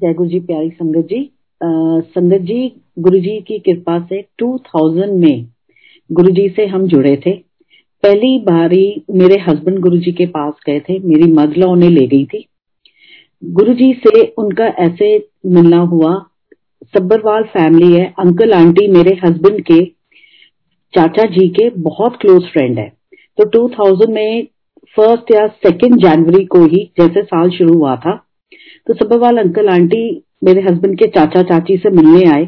जय गुरु जी प्यारी संगत जी। आ, संगत जी गुरु जी की कृपा से 2000 में गुरु जी से हम जुड़े थे। पहली बारी मेरे हस्बैंड गुरु जी के पास गए थे मेरी मदला उन्हें ले गई थी। गुरु जी से उनका ऐसे मिलना हुआ सब्बरवाल फैमिली है अंकल आंटी मेरे हस्बैंड के चाचा जी के बहुत क्लोज फ्रेंड है। तो 2000 में फ़र्स्ट या सेकेंड जनवरी को ही जैसे साल शुरू हुआ था तो सब्बरवाल अंकल आंटी मेरे हस्बैंड के चाचा चाची से मिलने आए।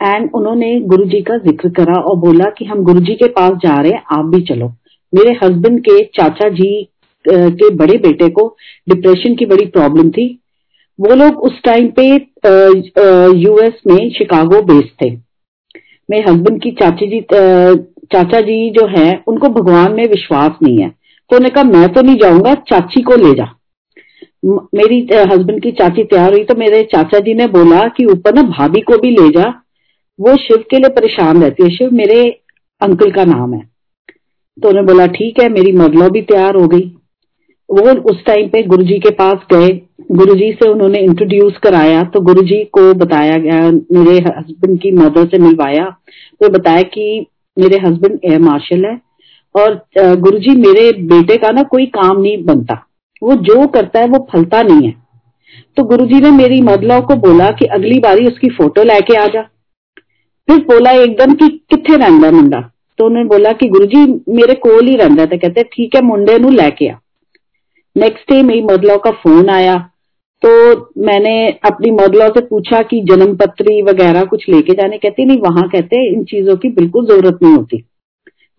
एंड उन्होंने गुरुजी का ज़िक्र करा और बोला कि हम गुरुजी के पास जा रहे हैं, आप भी चलो। मेरे हस्बैंड के चाचा जी के बड़े बेटे को डिप्रेशन की बड़ी प्रॉब्लम थी। वो लोग उस टाइम पे यूएस में शिकागो बेस्ड थे। मेरे हस्बैंड की चाची जी चाचा जी जो है, उनको भगवान में विश्वास नहीं है। तो उन्होंने कहा, मैं तो नहीं जाऊँगा, चाची को ले जा। मेरी हस्बैंड की चाची तैयार हुई तो मेरे चाचा जी ने बोला कि ऊपर ना भाभी को भी ले जा। वो शिव के लिए परेशान रहती है। शिव मेरे अंकल का नाम है। तो उन्होंने बोला, ठीक है, मेरी मदलो भी तैयार हो गई। वो उस टाइम पे गुरुजी के पास गए। गुरुजी से उन्होंने इंट्रोड्यूस कराया। तो गुरुजी को बताया गया, मेरे हस्बैंड की मदर से मिलवाया। तो बताया कि मेरे हस्बैंड एयर मार्शल है। और गुरुजी मेरे बेटे का ना कोई काम नहीं बनता। वो जो करता है, वो फलता नहीं है। तो गुरुजी ने मेरी मदला को बोला कि अगली बारी उसकी फ़ोटो लेके आ जा। फिर बोला एकदम कि कितने रहता मुंडा? तो उन्होंने बोला कि गुरुजी, मेरे कोल ही रहता तो कहते, ठीक है, मुंडे नु लेके आ। नेक्स्ट डे मेरी मदला का फ़ोन आया। तो मैंने अपनी मदला से पूछा कि जन्म पत्री वगैरह कुछ लेके जाने? कहती, नहीं, वहाँ कहते, इन चीज़ों की बिल्कुल ज़रूरत नहीं होती।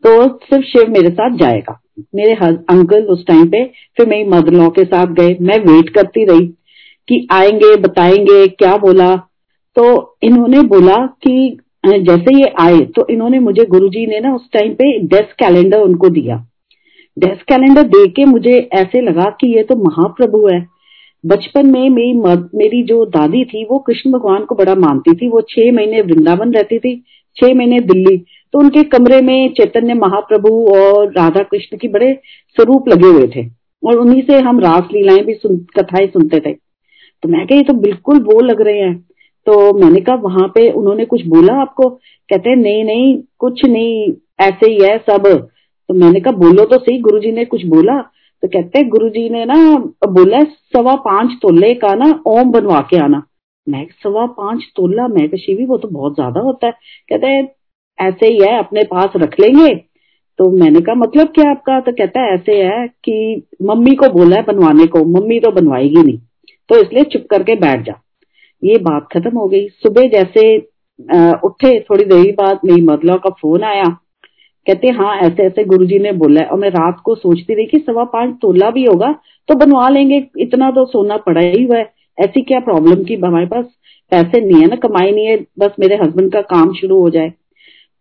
तो सिर्फ़ शिव मेरे साथ जाएगा। मेरे अंकल उस टाइम पे, फिर मेरी मदर लॉ के साथ गए। मैं वेट करती रही कि आएँगे, बताएँगे, क्या बोला। तो इन्होंने बोला कि जैसे ये आए तो इन्होंने मुझे गुरुजी ने ना उस टाइम पे डेस्क कैलेंडर उनको दिया। डेस्क कैलेंडर दे के मुझे ऐसे लगा कि ये तो महाप्रभु है। बचपन में मेरी मेरी जो दादी थी, वो कृष्ण भगवान को बड़ा मानती थी। वो छह महीने वृंदावन रहती थी, छह महीने दिल्ली। तो उनके कमरे में चैतन्य महाप्रभु और राधा कृष्ण की बड़े स्वरूप लगे हुए थे। और उन्हीं से हम रास लीलाएँ भी सुन, कथाएँ सुनते थे। तो मैं कही तो बिल्कुल वो लग रहे हैं। तो मैंने कहा वहाँ पे उन्होंने कुछ बोला आपको? कहते हैं नहीं नहीं कुछ नहीं ऐसे ही है सब। तो मैंने कहा बोलो तो सही गुरुजी ने कुछ बोला? तो कहते हैं गुरुजी ने ना बोला सवा पाँच तोले का ना ओम बनवा के आना। मैं सवा पाँच तोला मैं शिवी वो तो बहुत ज़्यादा होता है। कहते हैं ऐसे ही है, अपने पास रख लेंगे। तो मैंने कहा मतलब क्या आपका? तो कहता है, ऐसे है कि मम्मी को बोला है बनवाने को, मम्मी तो बनवाएगी नहीं। तो इसलिए चुप करके बैठ जा। ये बात खत्म हो गई। सुबह जैसे उठे, थोड़ी देर बाद मेरी मदला का फ़ोन आया। कहते हाँ ऐसे ऐसे गुरुजी ने बोला है और मैं रात को सोचती रही कि सवा पाँच तोला भी होगा तो बनवा लेंगे। इतना तो सोना पड़ा ही हुआ है। ऐसी क्या प्रॉब्लम की हमारे पास? पैसे नहीं है ना, कमाई नहीं है। बस मेरे हस्बैंड का काम शुरू हो जाए।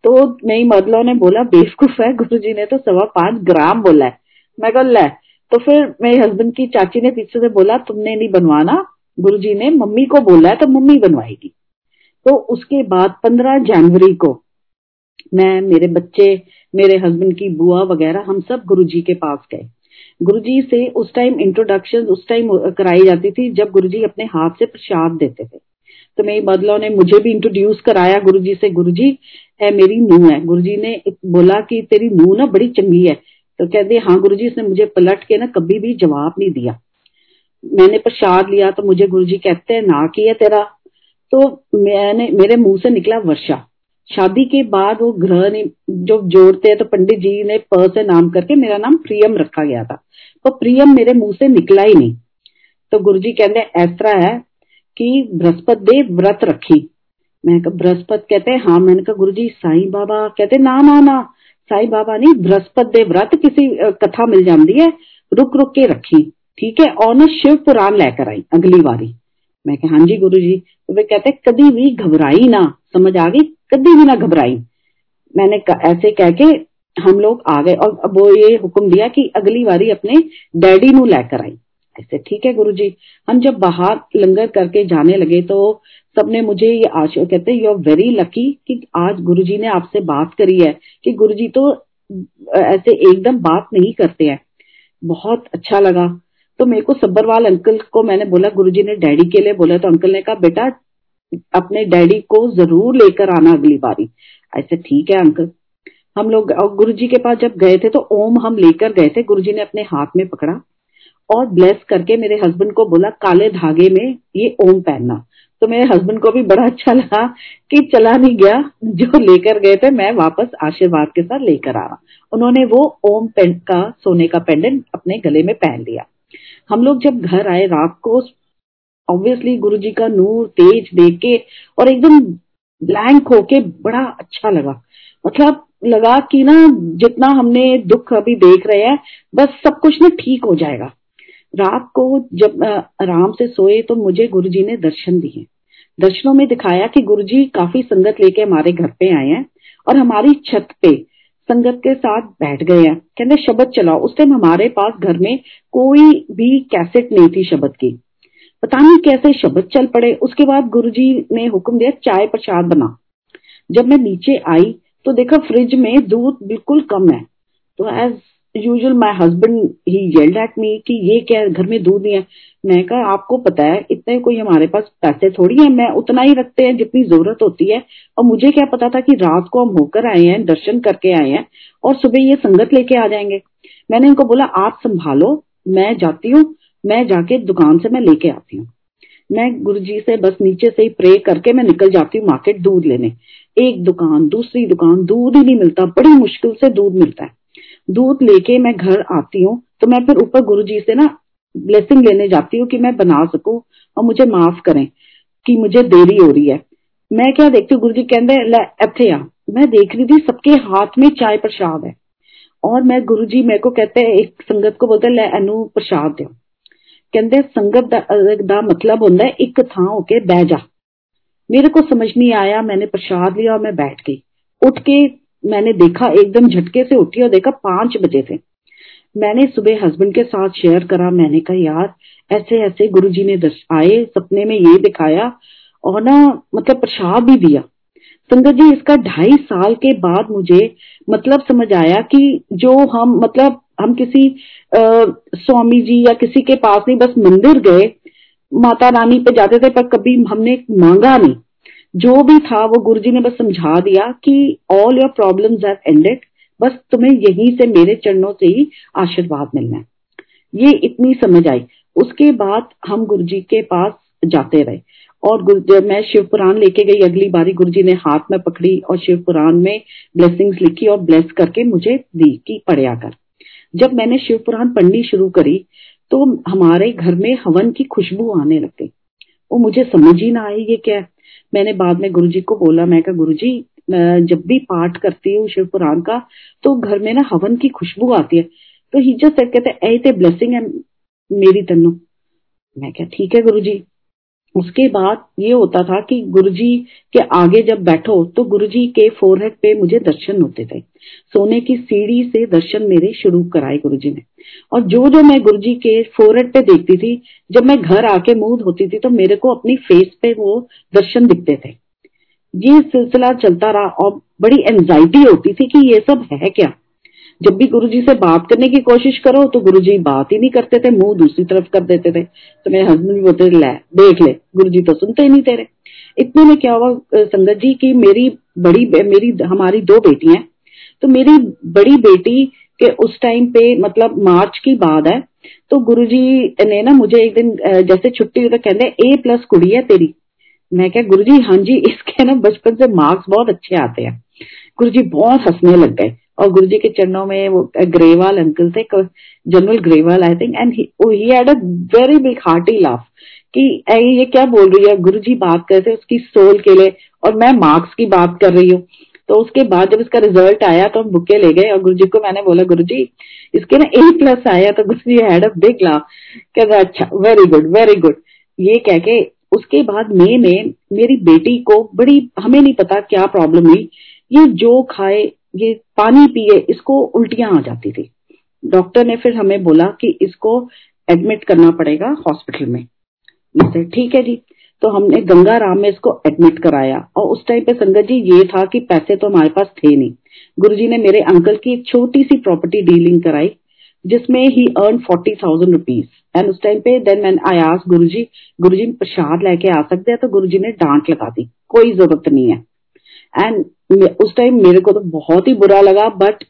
तो मेरी मदलो ने बोला, बेवकूफ़ है गुरु जी ने तो सवा पाँच ग्राम बोला है। मैं कहा, ले। तो फिर मेरे हस्बैंड की चाची ने पीछे से बोला, तुमने नहीं बनवाना। गुरु जी ने मम्मी को बोला है तो मम्मी बनवाएगी। तो उसके बाद पंद्रह जनवरी को मैं, मेरे बच्चे, मेरे हस्बैंड की बुआ वगैरह, हम सब गुरु जी के पास गए। गुरु जी से उस टाइम इंट्रोडक्शन उस टाइम कराई जाती थी, जब गुरु जी अपने हाथ से प्रसाद देते थे। तो मेरी ने मुझे भी इंट्रोड्यूस कराया गुरु जी से गुरु जी है मेरी नू है। गुरु जी ने बोला कि तेरी नू ना बड़ी चंगी है। तो कहते हाँ गुरु जी उसने मुझे पलट के ना कभी भी जवाब नहीं दिया। मैंने प्रसाद लिया तो मुझे गुरु जी कहते हैं ना, की है तेरा? तो मैंने, मेरे मुँह से निकला वर्षा। शादी के बाद वो ग्रह ने जो जोड़ते हैं तो पंडित जी ने प से नाम करके मेरा नाम प्रियम रखा गया था। तो प्रियम मेरे मुँह से निकला ही नहीं। तो गुरु जी कहते, ऐसा है कि बृहस्पति दे व्रत रखी। मैं बृहस्पत कहते हैं हाँ मैंने कहा गुरु जी साईं बाबा कहते ना ना ना, साईं बाबा नहीं, बृहस्पति दे व्रत किसी कथा मिल जाती है, रुक रुक के रखी। ठीक है, और ना शिव पुराण लेकर आई अगली बारी। मैं कहा हाँ जी गुरु जी तो वे कहते कभी भी घबराई ना, समझ आ गई? कभी भी ना घबराई। मैंने ऐसे कह के हम लोग आ गए, और वो ये हुक्म दिया कि अगली बारी अपने डैडी नु लेकर आई। ऐसे ठीक है गुरु जी हम जब बाहर लंगर करके जाने लगे तो सबने मुझे ये आशा कहते यू आर वेरी लकी कि आज गुरु जी ने आपसे बात करी है कि गुरु जी तो ऐसे एकदम बात नहीं करते हैं। बहुत अच्छा लगा। तो मेरे को सब्बरवाल अंकल को मैंने बोला, गुरुजी ने डैडी के लिए बोला। तो अंकल ने कहा, बेटा, अपने डैडी को ज़रूर लेकर आना अगली बारी। ऐसे ठीक है, अंकल। हम लोग, और गुरुजी के पास जब गए थे तो ओम हम लेकर गए थे। गुरुजी ने अपने हाथ में पकड़ा। और ब्लेस करके मेरे हस्बैंड को बोला, काले धागे में ये ओम पहनना। तो मेरे हस्बैंड को भी बड़ा अच्छा लगा कि चला नहीं गया। जो लेकर गए थे, मैं वापस आशीर्वाद के साथ लेकर आया उन्होंने वो ओम पेंट का, सोने का पेंडेंट अपने गले में पहन लिया। हम लोग जब घर आए, रात को ऑब्वियसली गुरु जी का नूर तेज देख के और एकदम ब्लैंक होके बड़ा अच्छा लगा। मतलब लगा कि ना, जितना हमने दुख अभी देख रहे हैं, बस सब कुछ ना ठीक हो जाएगा। रात को जब आराम से सोए तो मुझे गुरुजी ने दर्शन दिए। दर्शनों में दिखाया कि गुरुजी काफ़ी संगत लेके हमारे घर पे आए हैं और हमारी छत पे संगत के साथ बैठ गए हैं। कहते शब्द चलाओ। उस टाइम हमारे पास घर में कोई भी कैसेट नहीं थी शब्द की। पता नहीं कैसे शब्द चल पड़े। उसके बाद गुरुजी ने हुक्म दिया, चाय प्रसाद बना। जब मैं नीचे आई तो देखा फ्रिज में दूध बिल्कुल कम है। तो as usual my husband he yelled at me कि ये क्या घर में दूध नहीं है। मैं कहा, आपको पता है, इतने कोई हमारे पास पैसे थोड़ी है, मैं उतना ही रखते हैं जितनी ज़रूरत होती है। और मुझे क्या पता था कि रात को हम होकर आए हैं, दर्शन करके आए हैं, और सुबह ये संगत लेके आ जाएँगे। मैंने इनको बोला, आप संभालो, मैं जाती हूँ, मैं जाके दुकान से मैं लेके आती हूँ। मैं गुरु जी से बस नीचे से ही प्रे करके मैं निकल जाती हूँ मार्केट दूध लेने। एक दुकान, दूसरी दुकान, दूध ही नहीं मिलता, बड़ी मुश्किल से दूध मिलता है। दूध लेके मैं घर आती हूँ तो मैं फिर ऊपर गुरु जी से ना ब्लेसिंग लेने जाती हूँ कि मैं बना सकूँ और मुझे माफ़ करें कि मुझे देरी हो रही है। मैं क्या देखती हूँ गुरु जी कहते इतने आ। मैं देख रही थी, सबके हाथ में चाय प्रसाद है। और मैं गुरु जी मेरे को कहते हैं, एक संगत को बोलते ਲੈ एनु प्रसाद दो। कहते संगत का मतलब होता है, एक थां होके बह जा। मेरे को समझ नहीं आया, मैंने प्रसाद लिया और मैं बैठ गई। उठ के मैंने देखा एकदम झटके से उठी और देखा पाँच बजे थे मैंने सुबह हस्बैंड के साथ शेयर करा मैंने कहा यार ऐसे ऐसे गुरुजी ने दस आए सपने में ये दिखाया और ना मतलब प्रसाद भी दिया। संगत जी इसका ढाई साल के बाद मुझे मतलब समझ आया कि जो हम मतलब हम किसी आ, स्वामी जी या किसी के पास नहीं बस मंदिर गए माता रानी पे जाते थे पर कभी हमने मांगा नहीं। जो भी था, वो गुरुजी ने बस समझा दिया कि ऑल योर प्रॉब्लम्स बस तुम्हें यहीं से मेरे चरणों से ही आशीर्वाद मिलना है। ये इतनी समझ आई। उसके बाद हम गुरु जी के पास जाते रहे और मैं शिव पुराण लेके गई, अगली बारी गुरु जी ने हाथ में पकड़ी और शिव पुराण में ब्लेसिंग्स लिखी और ब्लेस करके मुझे दी कि पढ़िया कर जब मैंने शिव पुराण पढ़नी शुरू करी तो हमारे घर में हवन की खुशबू आने लग गई। वो मुझे समझ ही ना आई ये क्या है। मैंने बाद में गुरुजी को बोला, मैं कहा, गुरुजी जब भी पाठ करती हूँ शिव पुराण का तो घर में ना हवन की खुशबू आती है। तो ही जस्ट कहते ब्लेसिंग है मेरी तन्नो। मैं क्या ठीक है गुरुजी। उसके बाद ये होता था कि गुरुजी के आगे जब बैठो तो गुरुजी के फोरहेड पे मुझे दर्शन होते थे। सोने की सीढ़ी से दर्शन मेरे शुरू कराए गुरुजी ने। और जो जो मैं गुरुजी के फोरहेड पे देखती थी, जब मैं घर आके मुँह धोती थी तो मेरे को अपनी फेस पे वो दर्शन दिखते थे। ये सिलसिला चलता रहा और बड़ी एंजाइटी होती थी कि ये सब है क्या? जब भी गुरुजी से बात करने की कोशिश करो तो गुरुजी बात ही नहीं करते थे, मुँह दूसरी तरफ़ कर देते थे। तो मेरे हस्बैंड भी बोलते ले, देख ले, गुरुजी तो सुनते ही नहीं तेरे। इतने में क्या हुआ संगत जी, की मेरी बड़ी मेरी हमारी दो बेटियाँ तो मेरी बड़ी बेटी के उस टाइम पे मतलब मार्च की बात है तो गुरुजी ने ना मुझे एक दिन जैसे छुट्टी हुई तो कहते ए प्लस कुड़ी है तेरी। मैं क्या गुरुजी हाँ जी। इसके ना बचपन से मार्क्स बहुत अच्छे आते हैं। गुरुजी बहुत हंसने लग गए। और गुरु जी के चरणों में वो ग्रेवाल अंकल थे general Grewal I think and he had a very big hearty laugh कि ये क्या बोल रही है? गुरु जी बात करते उसकी सोल के लिए और मैं मार्क्स की बात कर रही हूँ। तो उसके बाद जब इसका रिज़ल्ट आया तो हम बुके ले गए और गुरु जी को मैंने बोला, गुरु जी, इसके ना ए प्लस आया। तो Guru ji had a big laugh कहते अच्छा वेरी गुड वेरी गुड ये कह के उसके बाद मई में मेरी बेटी को बड़ी, हमें नहीं पता क्या प्रॉब्लम हुई। ये जो खाए ये पानी पिए, इसको उल्टियाँ आ जाती थी। डॉक्टर ने फिर हमें बोला कि इसको एडमिट करना पड़ेगा हॉस्पिटल में। जैसे ठीक है जी। तो हमने गंगा राम में इसको एडमिट कराया और उस टाइम पे संगत जी ये था कि पैसे तो हमारे पास थे नहीं। गुरुजी ने मेरे अंकल की एक छोटी सी प्रॉपर्टी डीलिंग कराई, जिसमें he earn forty thousand rupees and उस टाइम पे then man I as Guru ji Guru जी प्रसाद लेके आ सकते हैं? तो गुरु जी ने डांट लगा दी, कोई ज़रूरत नहीं है। एंड उस टाइम मेरे को तो बहुत ही बुरा लगा बट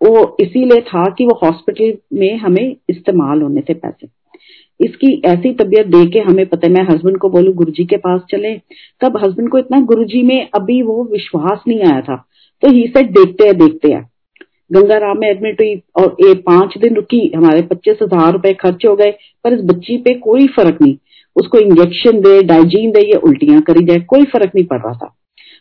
वो इसीलिए था कि वो हॉस्पिटल में हमें इस्तेमाल होने थे पैसे। इसकी ऐसी तबीयत देख के हमें पता है, मैं हस्बैंड को बोलू, गुरुजी के पास चले। तब हस्बैंड को इतना गुरुजी में अभी वो विश्वास नहीं आया था। तो ही सेट देखते हैं देखते हैं। गंगाराम में एडमिट हुई और ये पाँच दिन रुकी, हमारे पच्चीस हज़ार रुपए खर्च हो गए, पर इस बच्ची पे कोई फ़र्क नहीं। उसको इंजेक्शन दे डाइजीन दे, ये उल्टियाँ करी जाए, कोई फ़र्क नहीं पड़ रहा था।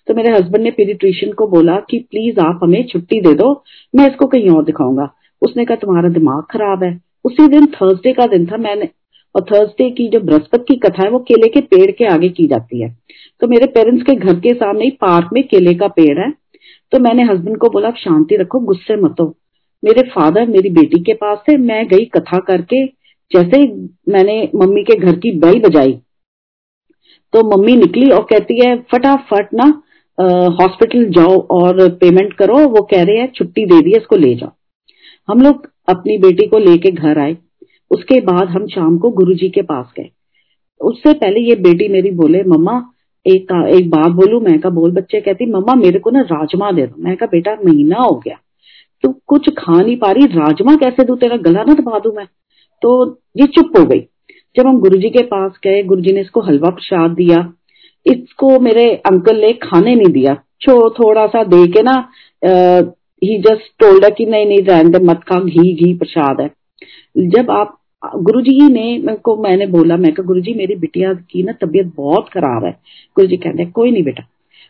तो मेरे हस्बैंड ने पीडिट्रिशियन को बोला कि प्लीज़ आप हमें छुट्टी दे दो, मैं इसको कहीं और दिखाऊँगा। उसने कहा, तुम्हारा दिमाग खराब है। उसी दिन थर्सडे का दिन था, मैंने, और थर्सडे की जो बृहस्पति की कथा है, वो केले के पेड़ के आगे की जाती है। तो मेरे पेरेंट्स के घर के सामने ही पार्क में केले का पेड़ है। तो मैंने हस्बैंड को बोला शांति रखो, गुस्से मत हो। मेरे फादर मेरी बेटी के पास थे, मैं गई कथा करके, जैसे मैंने मम्मी के घर की बेल बजाई तो मम्मी निकली और कहती है, फटाफट ना हॉस्पिटल जाओ और पेमेंट करो, वो कह रहे हैं, छुट्टी दे दी, इसको ले जाओ। हम लोग अपनी बेटी को लेके घर आए। उसके बाद हम शाम को गुरुजी के पास गए। उससे पहले ये बेटी मेरी बोले, मम्मा, एक एक बात बोलू, मैं का बोल बच्चे, कहती, मम्मा, मेरे को ना राजमा दे दो। मैं का बेटा, महीना हो गया। तो कुछ खा नहीं पा रही, राजमा कैसे दू? तेरा गला ना दबा दू मैं? तो ये चुप हो गई। जब हम गुरुजी के पास गए गुरुजी ने इसको हलवा प्रसाद दिया। इसको मेरे अंकल ने खाने नहीं दिया। छो, थोड़ा सा दे के ना ही जस्ट टोल्ड कि नहीं नहीं रहने दे मत खा, घी घी प्रसाद है। जब आप, गुरुजी ने को, मैंने बोला, मैं कहा, गुरुजी, मेरी बिटिया की ना तबीयत बहुत खराब है। गुरुजी कहते कोई नहीं बेटा।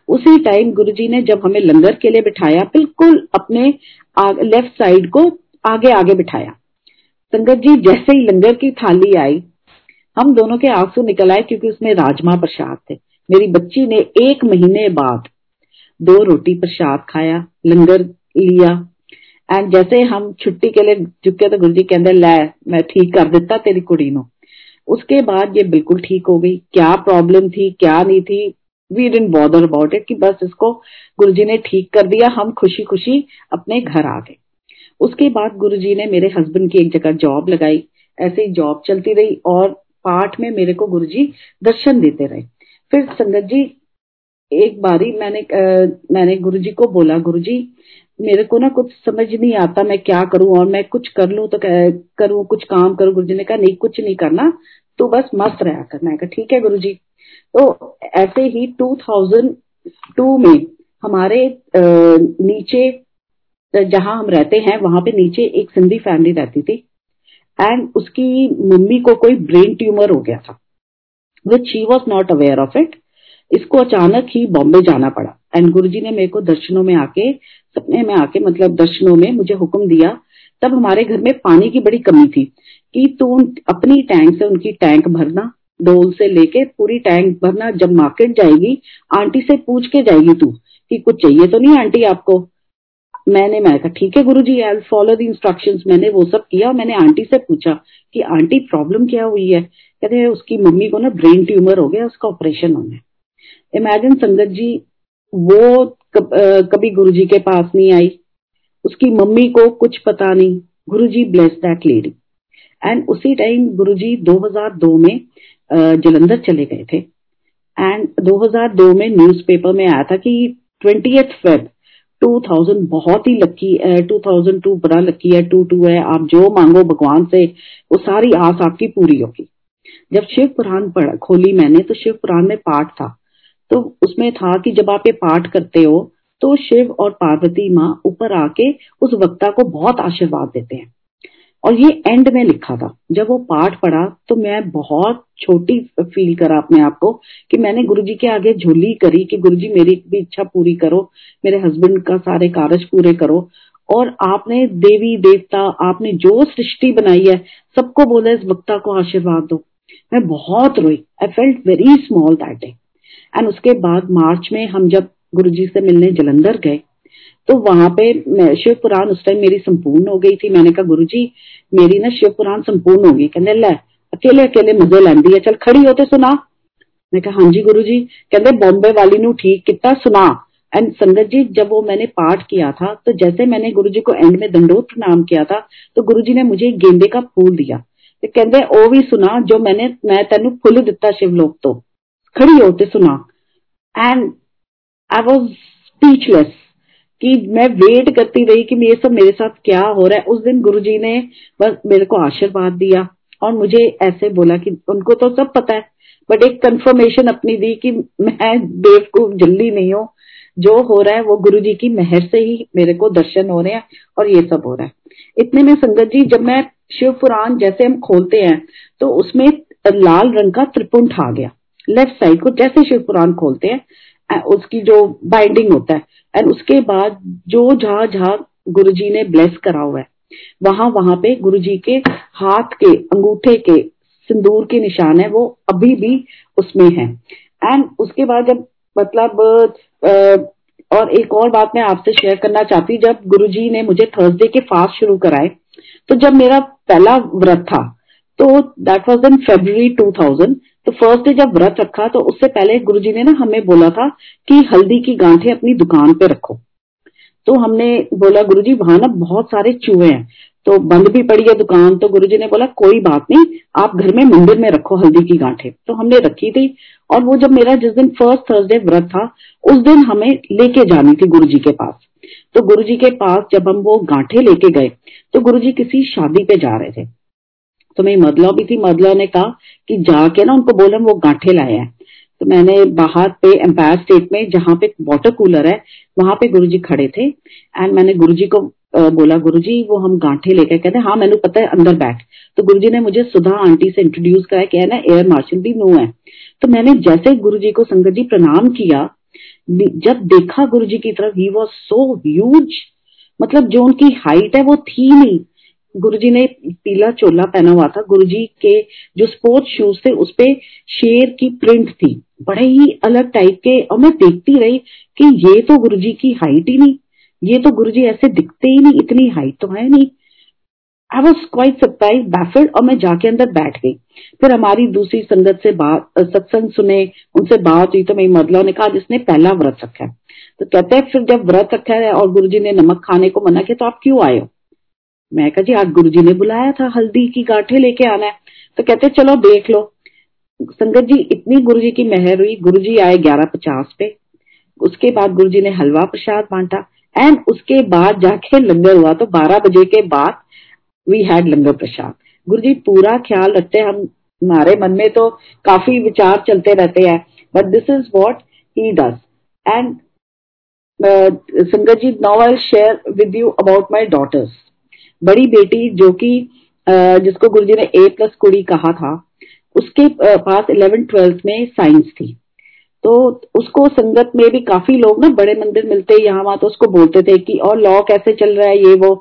उसी टाइम गुरुजी ने जब हमें लंगर के लिए बिठाया, बिल्कुल अपने लेफ़्ट साइड को आगे आगे बिठाया। संगत जी, जैसे ही लंगर की थाली आई, हम दोनों के आँसू निकल आए क्योंकि उसमें राजमा प्रसाद थे। मेरी बच्ची ने एक महीने बाद दो रोटी प्रसाद खाया, लंगर लिया। एंड जैसे हम छुट्टी के लिए चुके तो गुरु जी कहते, लै, मैं ठीक कर दिता तेरी कुड़ी नो। उसके बाद ये बिल्कुल ठीक हो गई। क्या प्रॉब्लम थी, क्या नहीं थी we didn't bother about it कि बस इसको गुरुजी ने ठीक कर दिया, हम खुशी खुशी अपने घर आ गए। उसके बाद गुरुजी ने मेरे हस्बैंड की एक जगह जॉब लगाई। ऐसे ही जॉब चलती रही और पाठ में मेरे को गुरुजी दर्शन देते रहे। फिर संगत जी एक बारी मैंने आ, मैंने गुरुजी को बोला गुरुजी मेरे को ना कुछ समझ नहीं आता मैं क्या करूँ और मैं कुछ कर लूँ तो करूँ कुछ काम करूँ। गुरुजी ने कहा नहीं कुछ नहीं करना तो बस मस्त रहा कर। मैं ठीक है गुरुजी। तो ऐसे ही 2002 में हमारे नीचे जहाँ हम रहते हैं वहाँ पे नीचे एक सिंधी फैमिली रहती थी। एंड उसकी मम्मी को कोई ब्रेन ट्यूमर हो गया था। Which she was not aware of it इसको अचानक ही बॉम्बे जाना पड़ा। एंड गुरुजी ने मेरे को दर्शनों में आके, सपने में आके मतलब दर्शनों में मुझे हुक्म दिया। तब हमारे घर में पानी की बड़ी कमी थी कि तू अपनी टैंक से उनकी टैंक भरना डोल से लेके पूरी टैंक भरना, जब मार्केट जाएगी, आंटी से पूछ के जाएगी तू कि कुछ चाहिए तो नहीं आंटी आपको? मैंने मैं कहा ठीक है Guru ji I follow the instruction मैंने वो सब किया और मैंने आंटी से पूछा कि आंटी प्रॉब्लम क्या हुई है? कहते हैं उसकी मम्मी को ना ब्रेन ट्यूमर हो गया उसका ऑपरेशन होना है इमेजिन संगत जी वो कब, आ, कभी गुरुजी के पास नहीं आई। उसकी मम्मी को कुछ पता नहीं। Guruji bless that lady and उसी टाइम गुरु गुरुजी 2002 में जलंधर चले गए थे। एंड 2002 में न्यूज़पेपर में आया था कि ट्वेंटी फेब 2000 बहुत ही लकी है 2002 बड़ा लकी है टू टू है। आप जो मांगो भगवान से, वो सारी आस आपकी पूरी होगी। जब शिव पुराण पढ़ा, खोली मैंने तो शिव पुराण में पाठ था। तो उसमें था कि जब आप ये पाठ करते हो तो शिव और पार्वती माँ ऊपर आके उस वक्ता को बहुत आशीर्वाद देते हैं। और ये एंड में लिखा था। जब वो पाठ पढ़ा तो मैं बहुत छोटी फील करा अपने आप को कि मैंने गुरुजी के आगे झोली करी कि गुरुजी मेरी भी इच्छा पूरी करो, मेरे हस्बैंड का सारे कार्य पूरे करो। और आपने देवी, देवता, आपने जो सृष्टि बनाई है, सबको बोला, इस वक्ता को आशीर्वाद दो। मैं बहुत रोई। I felt very small that day and उसके बाद मार्च में हम जब गुरु जी से मिलने जलंधर गए तो वहाँ पे शिव पुराण उस टाइम मेरी संपूर्ण हो गई थी। मैंने कहा गुरु जी मेरी ना शिव पुराण संपूर्ण होगी। कहते लै, अकेले अकेले मज़े लेंदी है, चल खड़ी होते सुना। मैं कहा हाँ जी गुरु जी कहते बॉम्बे वाली नु ठीक किता सुना। एंड संगत जी, जब वो मैंने पाठ किया था तो जैसे मैंने गुरु जी को एंड में दंडोत प्रणाम किया था तो गुरु जी ने मुझे गेंदे का फूल दिया। तो कहते ओ भी सुना, जो मैंने, मैं तेन फुल दिता शिवलोक तो। खड़ी होते सुना। एंड आई वॉज़ स्पीचलेस कि मैं वेट करती रही कि ये सब मेरे साथ क्या हो रहा है। उस दिन गुरुजी ने बस मेरे को आशीर्वाद दिया और मुझे ऐसे बोला कि उनको तो सब पता है बट एक कंफर्मेशन अपनी दी कि मैं को जल्दी नहीं हूँ। जो हो रहा है वो गुरु जी की मेहर से ही मेरे को दर्शन हो रहे हैं और ये सब हो रहा है। इतने में संगत जी, जब मैं शिव पुराण जैसे हम खोलते हैं तो उसमें लाल रंग का त्रिपुंठ आ गया। लेफ़्ट साइड को जैसे शिव पुराण खोलते हैं उसकी जो बाइंडिंग होता है एंड उसके बाद जो जहाँ जहाँ गुरु जी ने ब्लेस करा हुआ है, वहाँ वहाँ पे गुरु जी के हाथ के, अंगूठे के सिंदूर के निशान है, वो अभी भी उसमें है। एंड उसके बाद जब मतलब और एक और बात मैं आपसे शेयर करना चाहती जब गुरु जी ने मुझे थर्सडे के फास्ट शुरू कराए तो जब मेरा पहला व्रत था तो दैट वाज इन फेब्रुवरी 2000 तो फ़र्स्ट डे जब व्रत रखा तो उससे पहले गुरुजी ने ना हमें बोला था कि हल्दी की गांठे अपनी दुकान पे रखो। तो हमने बोला, गुरुजी, वहाँ ना बहुत सारे चूहे हैं तो बंद भी पड़ी है दुकान। तो गुरुजी ने बोला, कोई बात नहीं, आप घर में मंदिर में रखो हल्दी की गांठे। तो हमने रखी थी, और वो जब मेरा जिस दिन फ़र्स्ट थर्सडे व्रत था, उस दिन हमें लेके जानी थी गुरुजी के पास। तो गुरुजी के पास जब हम वो गांठे लेके गए तो गुरुजी किसी शादी पे जा रहे थे। तो मेरी मदला भी थी, मदला ने कहा कि जाके ना उनको बोले वो गांठे लाए हैं. तो मैंने बाहर पे एम्पायर स्टेट में, जहाँ पे वाटर कूलर है, वहाँ पे गुरुजी खड़े थे। एंड मैंने गुरुजी को बोला, गुरुजी, वो हम गांठे लेकर कहते हाँ मैंने पता है, अंदर बैठ। तो गुरुजी ने मुझे सुधा आंटी से इंट्रोड्यूस कराया कि है ना एयर मार्शल भी नो है। तो मैंने जैसे गुरुजी को संगत जी प्रणाम किया जब देखा गुरुजी की तरफ़ ही वॉज़ सो ह्यूज मतलब जो उनकी हाइट है, वो थी नहीं। गुरुजी ने पीला चोला पहना हुआ था। गुरुजी के जो स्पोर्ट्स शूज़ थे उसपे शेर की प्रिंट थी। बड़े ही अलग टाइप के, और मैं देखती रही कि ये तो गुरुजी की हाइट ही नहीं। ये तो गुरुजी ऐसे दिखते ही नहीं, इतनी हाइट तो है नहीं। I was quite surprise baffled और मैं जाके अंदर बैठ गई। फिर हमारी दूसरी संगत से बात, सत्संग सुने, उनसे बात हुई तो मेरी मदला ने कहा जिसने पहला व्रत रखा है। तो कहते हैं, फिर जब व्रत रखा है और गुरुजी ने नमक खाने को मना किया तो आप क्यों आए हो? मैं कहा, जी, आज गुरु जी ने बुलाया था, हल्दी की गांठे लेके आना है। तो कहते, चलो, देख लो। संगत जी, इतनी गुरु जी की मेहर हुई गुरु जी आए ग्यारह पचास पे। उसके बाद गुरु जी ने हलवा प्रसाद बांटा। एंड उसके बाद जाके लंगर हुआ तो 12 बजे के बाद वी हैड लंगर प्रसाद। गुरु जी पूरा ख्याल रखते हम हमारे मन में तो काफ़ी विचार चलते रहते हैं but this is what he does and Sangat ji now I share with you about my daughters बड़ी बेटी जो कि जिसको गुरु जी ने ए प्लस कुड़ी कहा था, उसके पास इलेवेंथ ट्वेल्थ में साइंस थी। तो उसको संगत में भी काफ़ी लोग ना बड़े मंदिर मिलते, यहाँ वहाँ तो उसको बोलते थे कि, और लॉ कैसे चल रहा है ये वो?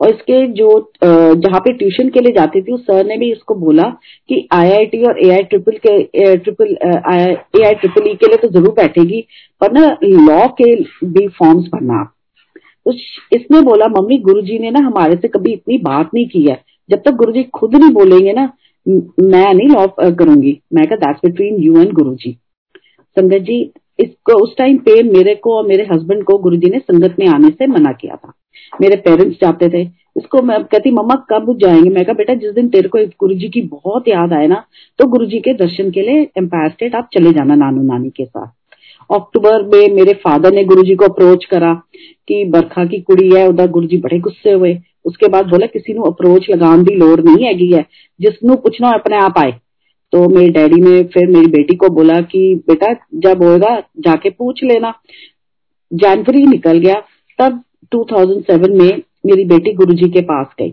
और इसके जो जहाँ पे ट्यूशन के लिए जाती थी, उस सर ने भी इसको बोला कि आईआईटी और एआई ट्रिपल के triple A I triple E के लिए तो ज़रूर बैठेगी, पर ना लॉ के भी फॉर्म्स भरना आप तो इसने बोला, मम्मी, गुरुजी ने ना हमारे से कभी इतनी बात नहीं की है। जब तक गुरुजी खुद नहीं बोलेंगे ना, मैं नहीं लॉ करूँगी। मैं कहा that's between you and Guruji. Sangat ji, इसको, उस टाइम पे मेरे को और मेरे हस्बैंड को गुरुजी ने संगत में आने से मना किया था। मेरे पेरेंट्स जाते थे। उसको मैं कहती, मम्मा, कब जाएँगे? मैं कहा, बेटा, जिस दिन तेरे को गुरु जी की बहुत याद आए ना तो गुरु जी के दर्शन के लिए एम्पायर स्टेट आप चले जाना नानू नानी के साथ। अक्टूबर में मेरे फादर ने गुरुजी को अप्रोच करा कि बरखा की कुड़ी है उधर गुरुजी बड़े गुस्से हुए। उसके बाद बोला, किसी नु अप्रोच लगाने की लोड़ नहीं हैगी है। जिसनु पूछना अपने आप आए। तो मेरे डैडी ने फिर मेरी बेटी को बोला कि, बेटा, जब होगा जाके पूछ लेना। जनवरी निकल गया, तब 2007 में मेरी बेटी गुरुजी के पास गई।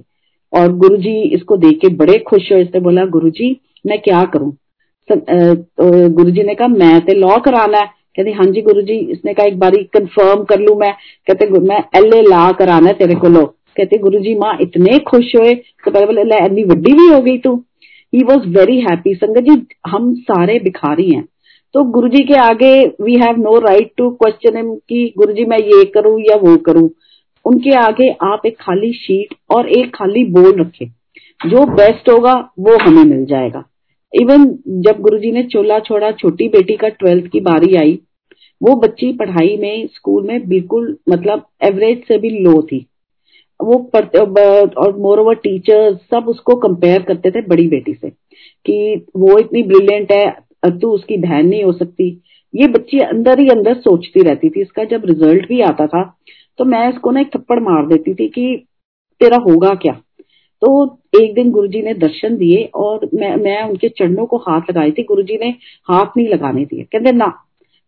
और गुरुजी इसको देख के बड़े खुश हुए। इसने बोला, गुरुजी, मैं क्या करूँ? तो गुरुजी ने कहा, मैं तो लॉ कराना है। कहते हाँ जी गुरु जी इसने कहा, एक बारी कंफर्म कर लू मैं। कहते मैं एल ए ला कराना तेरे को कहते गुरु जी माँ इतने खुश हुए तो पहले बोले, ले, इतनी वड्डी भी हो गई तू। ही वॉज़ वेरी हैप्पी संगत जी, हम सारे भिखारी हैं। तो गुरु जी के आगे we have no right to question कि गुरु जी मैं ये करूँ या वो करूँ? उनके आगे आप एक खाली शीट और एक खाली बोल रखे। जो बेस्ट होगा, वो हमें मिल जाएगा। इवन जब गुरुजी ने चोला छोड़ा, छोटी बेटी का ट्वेल्थ की बारी आई वो बच्ची पढ़ाई में, स्कूल में बिल्कुल मतलब एवरेज से भी लो थी। वो पढ़ते और मोर ओवर टीचर्स सब उसको कंपेयर करते थे बड़ी बेटी से, कि वो इतनी ब्रिलियंट है तू उसकी बहन नहीं हो सकती। ये बच्ची अंदर ही अंदर सोचती रहती थी। इसका जब रिज़ल्ट भी आता था तो मैं इसको ना एक थप्पड़ मार देती थी कि तेरा होगा क्या? तो एक दिन गुरुजी ने दर्शन दिए और मैं मैं उनके चरणों को हाथ लगाई थी। गुरुजी ने हाथ नहीं लगाने दिए। कहते, ना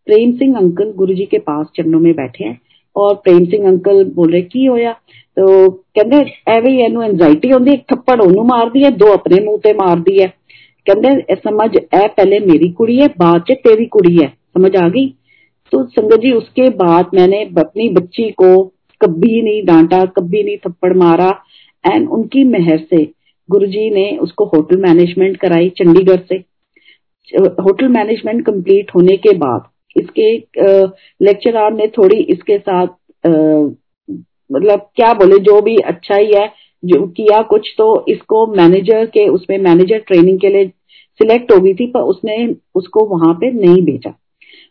प्रेम सिंह अंकल गुरुजी के पास चरणों में बैठे हैं और प्रेम सिंह अंकल बोल रहे की ਹੋਇਆ तो कहते ਐਵੇਂ ਹੀ ਇਹਨੂੰ ਐਂਜ਼ਾਈਟੀ ਹੁੰਦੀ ਇੱਕ ਥੱਪੜ ਉਹਨੂੰ ਮਾਰਦੀ ਹੈ ਦੋ ਆਪਣੇ ਮੂੰਹ ਤੇ ਮਾਰਦੀ ਹੈ ਕਹਿੰਦੇ समझ ए पहले मेरी कुड़ी है बाद च तेरी कुड़ी है समझ आ गई तो संगत जी उसके बाद मैंने अपनी बच्ची को कभी नहीं डांटा कभी नहीं थप्पड़ मारा एंड उनकी मेहर से गुरुजी ने उसको होटल मैनेजमेंट कराई चंडीगढ़ से होटल मैनेजमेंट कंप्लीट होने के बाद इसके लेक्चरार ने थोड़ी इसके साथ मतलब क्या बोले, जो भी अच्छा ही है, जो किया कुछ तो इसको मैनेजर के, उसमें मैनेजर ट्रेनिंग के लिए सिलेक्ट हो गई थी, पर उसने उसको वहाँ पे नहीं भेजा।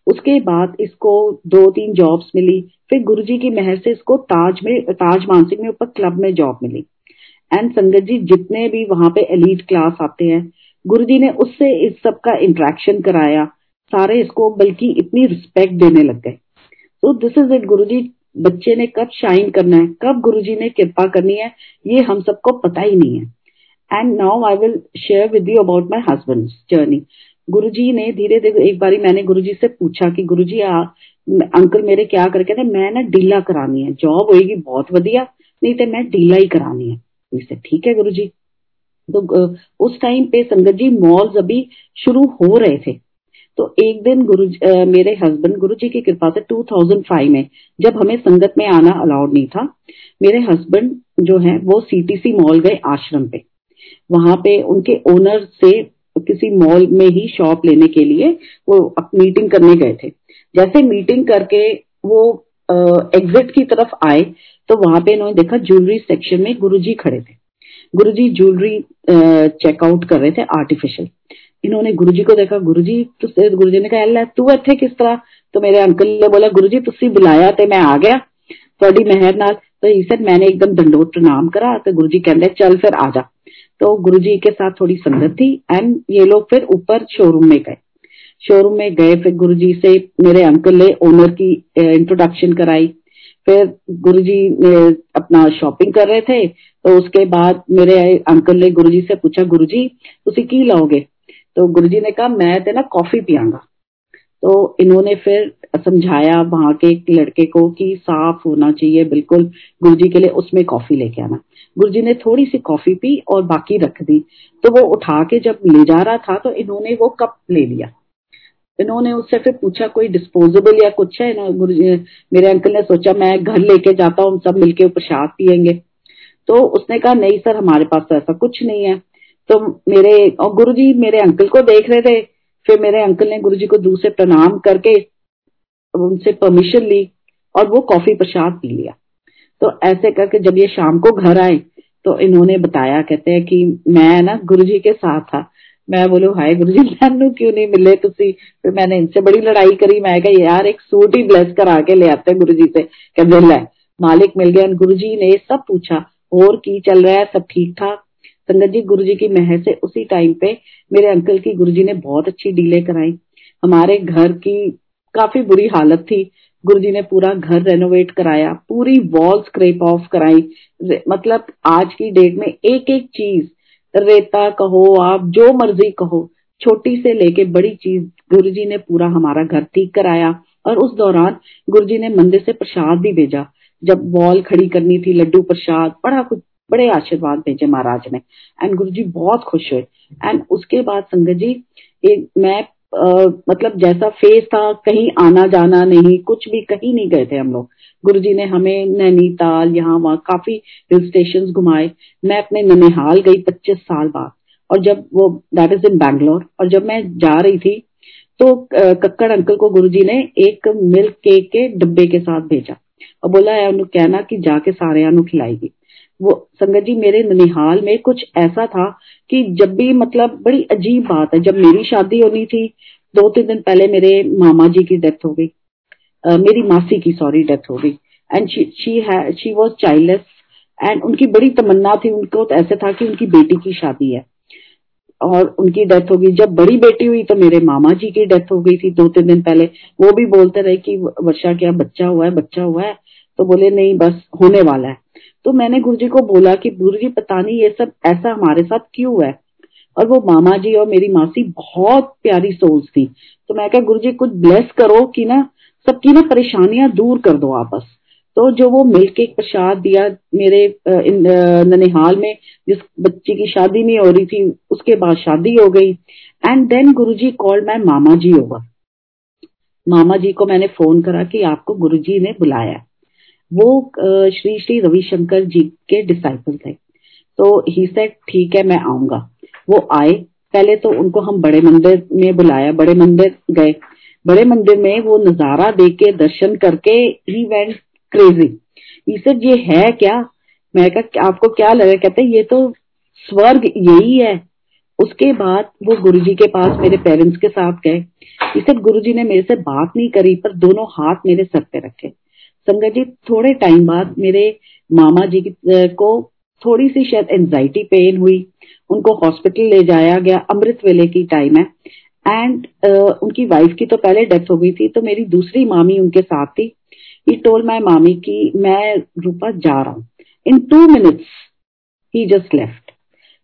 उसके बाद इसको दो तीन जॉब्स मिली, फिर गुरुजी की मेहर से इसको ताज में, ताज मानसिक में ऊपर क्लब में जॉब मिली। एंड संगत जी, जितने भी वहाँ पे एलीट क्लास आते हैं, गुरुजी ने उससे इस सब का इंट्रैक्शन कराया। सारे इसको बल्कि इतनी रिस्पेक्ट देने लग गए। तो दिस इज़ इट गुरुजी, बच्चे ने कब शाइन करना है, कब गुरुजी ने कृपा करनी है, ये हम सबको पता ही नहीं है। And now I will share with you about my husband journey Guruji ने धीरे धीरे, एक बारी मैंने गुरुजी से पूछा कि गुरुजी, आ, अंकल मेरे क्या करके कहते मैं ना डीला करानी है जॉब होएगी, बहुत वधिया नहीं तो मैं डीला ही करानी है। इसे ठीक है गुरु जी तो उस टाइम पे संगत जी मॉल्स अभी शुरू हो रहे थे। तो एक दिन मेरे हस्बैंड गुरु जी की कृपा से 2005 में, जब हमें संगत में आना अलाउड नहीं था, मेरे हस्बैंड जो है, वो सीटीसी मॉल गए आश्रम पे। वहाँ पे उनके ओनर से किसी मॉल में ही शॉप लेने के लिए वो मीटिंग करने गए थे। जैसे मीटिंग करके वो एग्जिट की तरफ़ आए तो वहाँ पे इन्होंने देखा ज्वेलरी सेक्शन में गुरुजी खड़े थे। गुरुजी ज्वेलरी चेकआउट कर रहे थे आर्टिफिशियल इन्होंने गुरुजी को देखा, गुरुजी तो गुरुजी ने कहा तू इतने किस तरह? तो मेरे अंकल ने बोला, गुरुजी तुसी बुलाया तो मैं आ गया थोड़ी मेहर नाल। तो ही सर मैंने एकदम दंडोत प्रणाम करा तो गुरुजी कहते चल फिर आ जा। तो गुरु जी के साथ थोड़ी संगत थी एंड ये लोग फिर ऊपर शोरूम में गए। शोरूम में गए, फिर गुरु जी से मेरे अंकल ने ओनर की इंट्रोडक्शन कराई। फिर गुरुजी अपना शॉपिंग कर रहे थे तो उसके बाद मेरे अंकल ने गुरु जी से पूछा गुरु जी तुम की लाओगे? तो गुरुजी ने कहा, मैं ते ना कॉफ़ी पियांगा। तो इन्होंने फिर समझाया वहाँ के एक लड़के को कि साफ़ होना चाहिए, बिल्कुल गुरुजी के लिए उसमें कॉफ़ी लेके आना। गुरुजी ने थोड़ी सी कॉफ़ी पी और बाकी रख दी। तो वो उठा के जब ले जा रहा था तो इन्होंने वो कप ले लिया। इन्होंने उससे फिर पूछा, कोई डिस्पोजेबल या कुछ है? ना गुरु मेरे अंकल ने सोचा मैं घर लेके जाता हूँ सब मिलके प्रसाद पियेंगे। तो उसने कहा, नहीं सर, हमारे पास तो ऐसा कुछ नहीं है। तो मेरे, और गुरु जी मेरे अंकल को देख रहे थे। फिर मेरे अंकल ने गुरु जी को से प्रणाम करके उनसे परमिशन ली और वो कॉफ़ी प्रसाद पी लिया। तो ऐसे करके जब ये शाम को घर आए तो इन्होंने बताया, कहते हैं कि मैं ना गुरु जी के साथ था। मैं बोलू, हाय गुरु जी मैनू क्यों नहीं मिले तुसी? फिर मैंने इनसे बड़ी लड़ाई करी। मैं कहा, यार, एक सूट ही ब्लेस करा के ले आते गुरु जी से। कहते ले, मालिक मिल गया। गुरु जी ने सब पूछा, और की चल रहा है? सब ठीक ठाक? संगत जी गुरु जी की मेहर से उसी टाइम पे मेरे अंकल की गुरु जी ने बहुत अच्छी डीले कराई। हमारे घर की काफ़ी बुरी हालत थी। गुरु जी ने पूरा घर रेनोवेट कराया, पूरी वॉल स्क्रेप ऑफ़ कराई। मतलब आज की डेट में एक एक चीज़, रेता कहो आप, जो मर्ज़ी कहो, छोटी से लेके बड़ी चीज़ गुरु जी ने पूरा हमारा घर ठीक कराया। और उस दौरान गुरुजी ने मंदिर से प्रसाद भी भेजा। जब वॉल खड़ी करनी थी, लड्डू प्रसाद, बड़ा कुछ बड़े आशीर्वाद भेजे महाराज ने। एंड गुरु जी बहुत खुश हुए। एंड उसके बाद संगत जी एक मैं आ, मतलब जैसा फेस था कहीं आना जाना नहीं कुछ भी कहीं नहीं गए थे हम लोग। गुरु जी ने हमें नैनीताल यहाँ वहाँ काफ़ी हिल स्टेशन घुमाए। मैं अपने ननिहाल गई पच्चीस साल बाद। और जब वो दैट इज़ इन बैंगलोर और जब मैं जा रही थी तो कक्कड़ अंकल को गुरुजी ने एक मिल्क केक के डब्बे के साथ भेजा। और बोला है कहना कि जाके सारे खिलाएगी। वो संगत जी मेरे ननिहाल में कुछ ऐसा था कि जब भी मतलब बड़ी अजीब बात है जब मेरी शादी होनी थी दो तीन दिन पहले मेरे मामा जी की डेथ हो गई। uh, मेरी मासी की सॉरी डेथ हो गई। And she she was childless and उनकी बड़ी तमन्ना थी उनको तो ऐसे था कि उनकी बेटी की शादी है। और उनकी डेथ हो गई। जब बड़ी बेटी हुई तो मेरे मामा जी की डेथ हो गई थी दो तीन दिन पहले। वो भी बोलते रहे कि वर्षा क्या बच्चा हुआ है? बच्चा हुआ है? तो बोले नहीं बस होने वाला है। तो मैंने गुरु जी को बोला कि गुरु जी पता नहीं ये सब ऐसा हमारे साथ क्यों है? और वो मामा जी और मेरी मासी बहुत प्यारी सोच थी। तो मैं कहा गुरु जी कुछ ब्लेस करो कि ना, सबकी ना परेशानियाँ दूर कर दो आपस। तो जो वो मिल्क केक प्रसाद दिया मेरे ननिहाल में, जिस बच्ची की शादी नहीं हो रही थी, उसके बाद शादी हो गई। एंड देन गुरुजी कॉल मैं मामा जी ओवर मामा जी को मैंने फ़ोन करा कि आपको गुरुजी ने बुलाया। वो श्री श्री रविशंकर जी के डिसाइपल थे तो ही सेड ठीक है, मैं आऊँगा। वो आए। पहले तो उनको हम बड़े मंदिर में बुलाया। बड़े मंदिर गए। बड़े मंदिर में वो नज़ारा देख के, दर्शन करके ही वेंट क्रेजी ईसर ये है क्या? मैं कहा आपको क्या लगा? कहते, ये तो स्वर्ग यही है। उसके बाद वो गुरुजी के पास मेरे पेरेंट्स के साथ गए। इसे गुरुजी ने मेरे से बात नहीं करी, पर दोनों हाथ मेरे सर पे रखे। संगत जी थोड़े टाइम बाद मेरे मामा जी को थोड़ी सी शायद एंजाइटी पेन हुई। उनको हॉस्पिटल ले जाया गया अमृत वेले की टाइम है। एंड uh, उनकी वाइफ की तो पहले डेथ हो गई थी तो मेरी दूसरी मामी उनके साथ थी। ही टोल माई मामी की मैं रूपा जा रहा हूँ। In two minutes he just left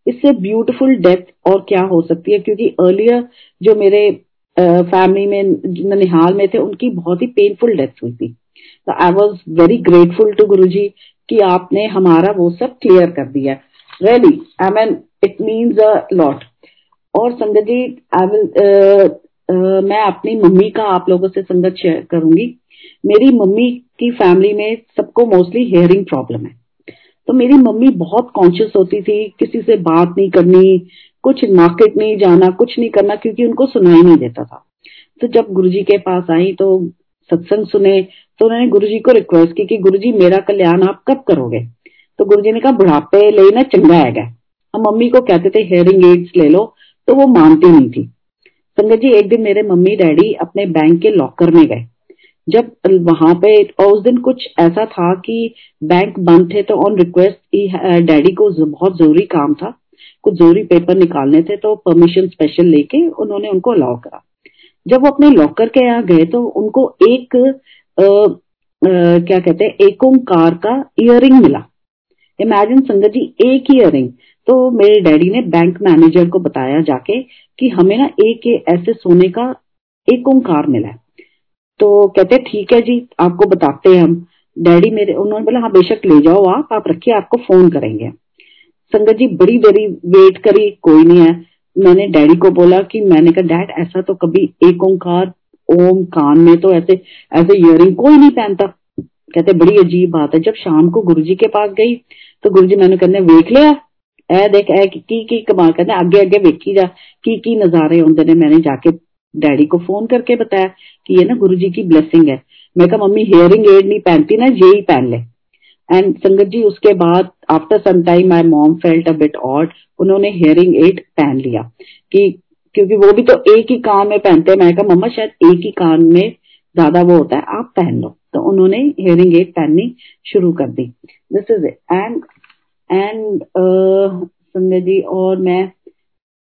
इससे ब्यूटिफुल डेथ और क्या हो सकती है? क्योंकि अर्लियर जो मेरे फैमिली में ननिहाल में थे उनकी बहुत ही पेनफुल डेथ हुई थी। तो I was very grateful to Guru ji कि आपने हमारा वो सब क्लियर कर दिया। Really I mean it means a lot और संगत जी आई विल मैं अपनी मम्मी का आप लोगों से संगत शेयर करूँगी। मेरी मम्मी की फैमिली में सबको मोस्टली हेयरिंग प्रॉब्लम है। तो मेरी मम्मी बहुत कॉन्शियस होती थी, किसी से बात नहीं करनी, कुछ मार्केट नहीं जाना, कुछ नहीं करना, क्योंकि उनको सुनाई नहीं देता था। तो जब गुरुजी के पास आई तो सत्संग सुने तो उन्होंने गुरु जी को रिक्वेस्ट की कि गुरु जी मेरा कल्याण आप कब करोगे? तो गुरु जी ने कहा, बुढ़ापे लेना चंगा है हम मम्मी को कहते थे हेयरिंग एड्स ले लो तो वो मानती नहीं थी। संगत जी, एक दिन मेरे मम्मी डैडी अपने बैंक के लॉकर में गए। जब वहाँ पे, और उस दिन कुछ ऐसा था कि बैंक बंद थे तो ऑन रिक्वेस्ट डैडी को बहुत ज़रूरी काम था। कुछ ज़रूरी पेपर निकालने थे तो परमिशन स्पेशल लेके उन्होंने उनको अलाउ करा। जब वो अपने लॉकर के यहाँ गए तो उनको एक आ, आ, क्या कहते हैं एक ओंकार का इयरिंग मिला। इमेजिन संगत जी एक इयरिंग तो मेरे डैडी ने बैंक मैनेजर को बताया जाके कि हमें ना एक ऐसे सोने का एक ओंकार मिला है। तो कहते ठीक है जी आपको बताते हैं हम। डैडी मेरे उन्होंने बोला हाँ बेशक ले जाओ आप आप रखिए आपको फ़ोन करेंगे। संगत जी बड़ी देरी वेट करी कोई नहीं है। मैंने डैडी को बोला कि मैंने कहा, डैड, ऐसा तो कभी एक ओंकार, ओम, कान में तो ऐसे ऐसे इयरिंग कोई नहीं पहनता। कहते, बड़ी अजीब बात है। जब शाम को गुरुजी के पास गई तो गुरुजी मैंने कहने वेख लिया? ए देख ए की की कमाल कहते अगे अगे वेखी जा, की की नजारे होंगे ने मैंने जाके डैडी को फ़ोन करके बताया कि ये ना गुरु जी की ब्लेसिंग है। मैं कहा, मम्मी हेयरिंग एड नहीं पहनती ना ये ही पहन ले। एंड संगत जी, उसके बाद after some time my mom felt a bit odd उन्होंने हेयरिंग एड पहन लिया कि, क्योंकि वो भी तो एक ही कान में पहनते हैं। मैं कहा, मम्मा, शायद एक ही कान में ज़्यादा वो होता है, आप पहन लो। तो उन्होंने हेयरिंग एड पहननी शुरू कर दी। This is and and Sanjay ji और मैं,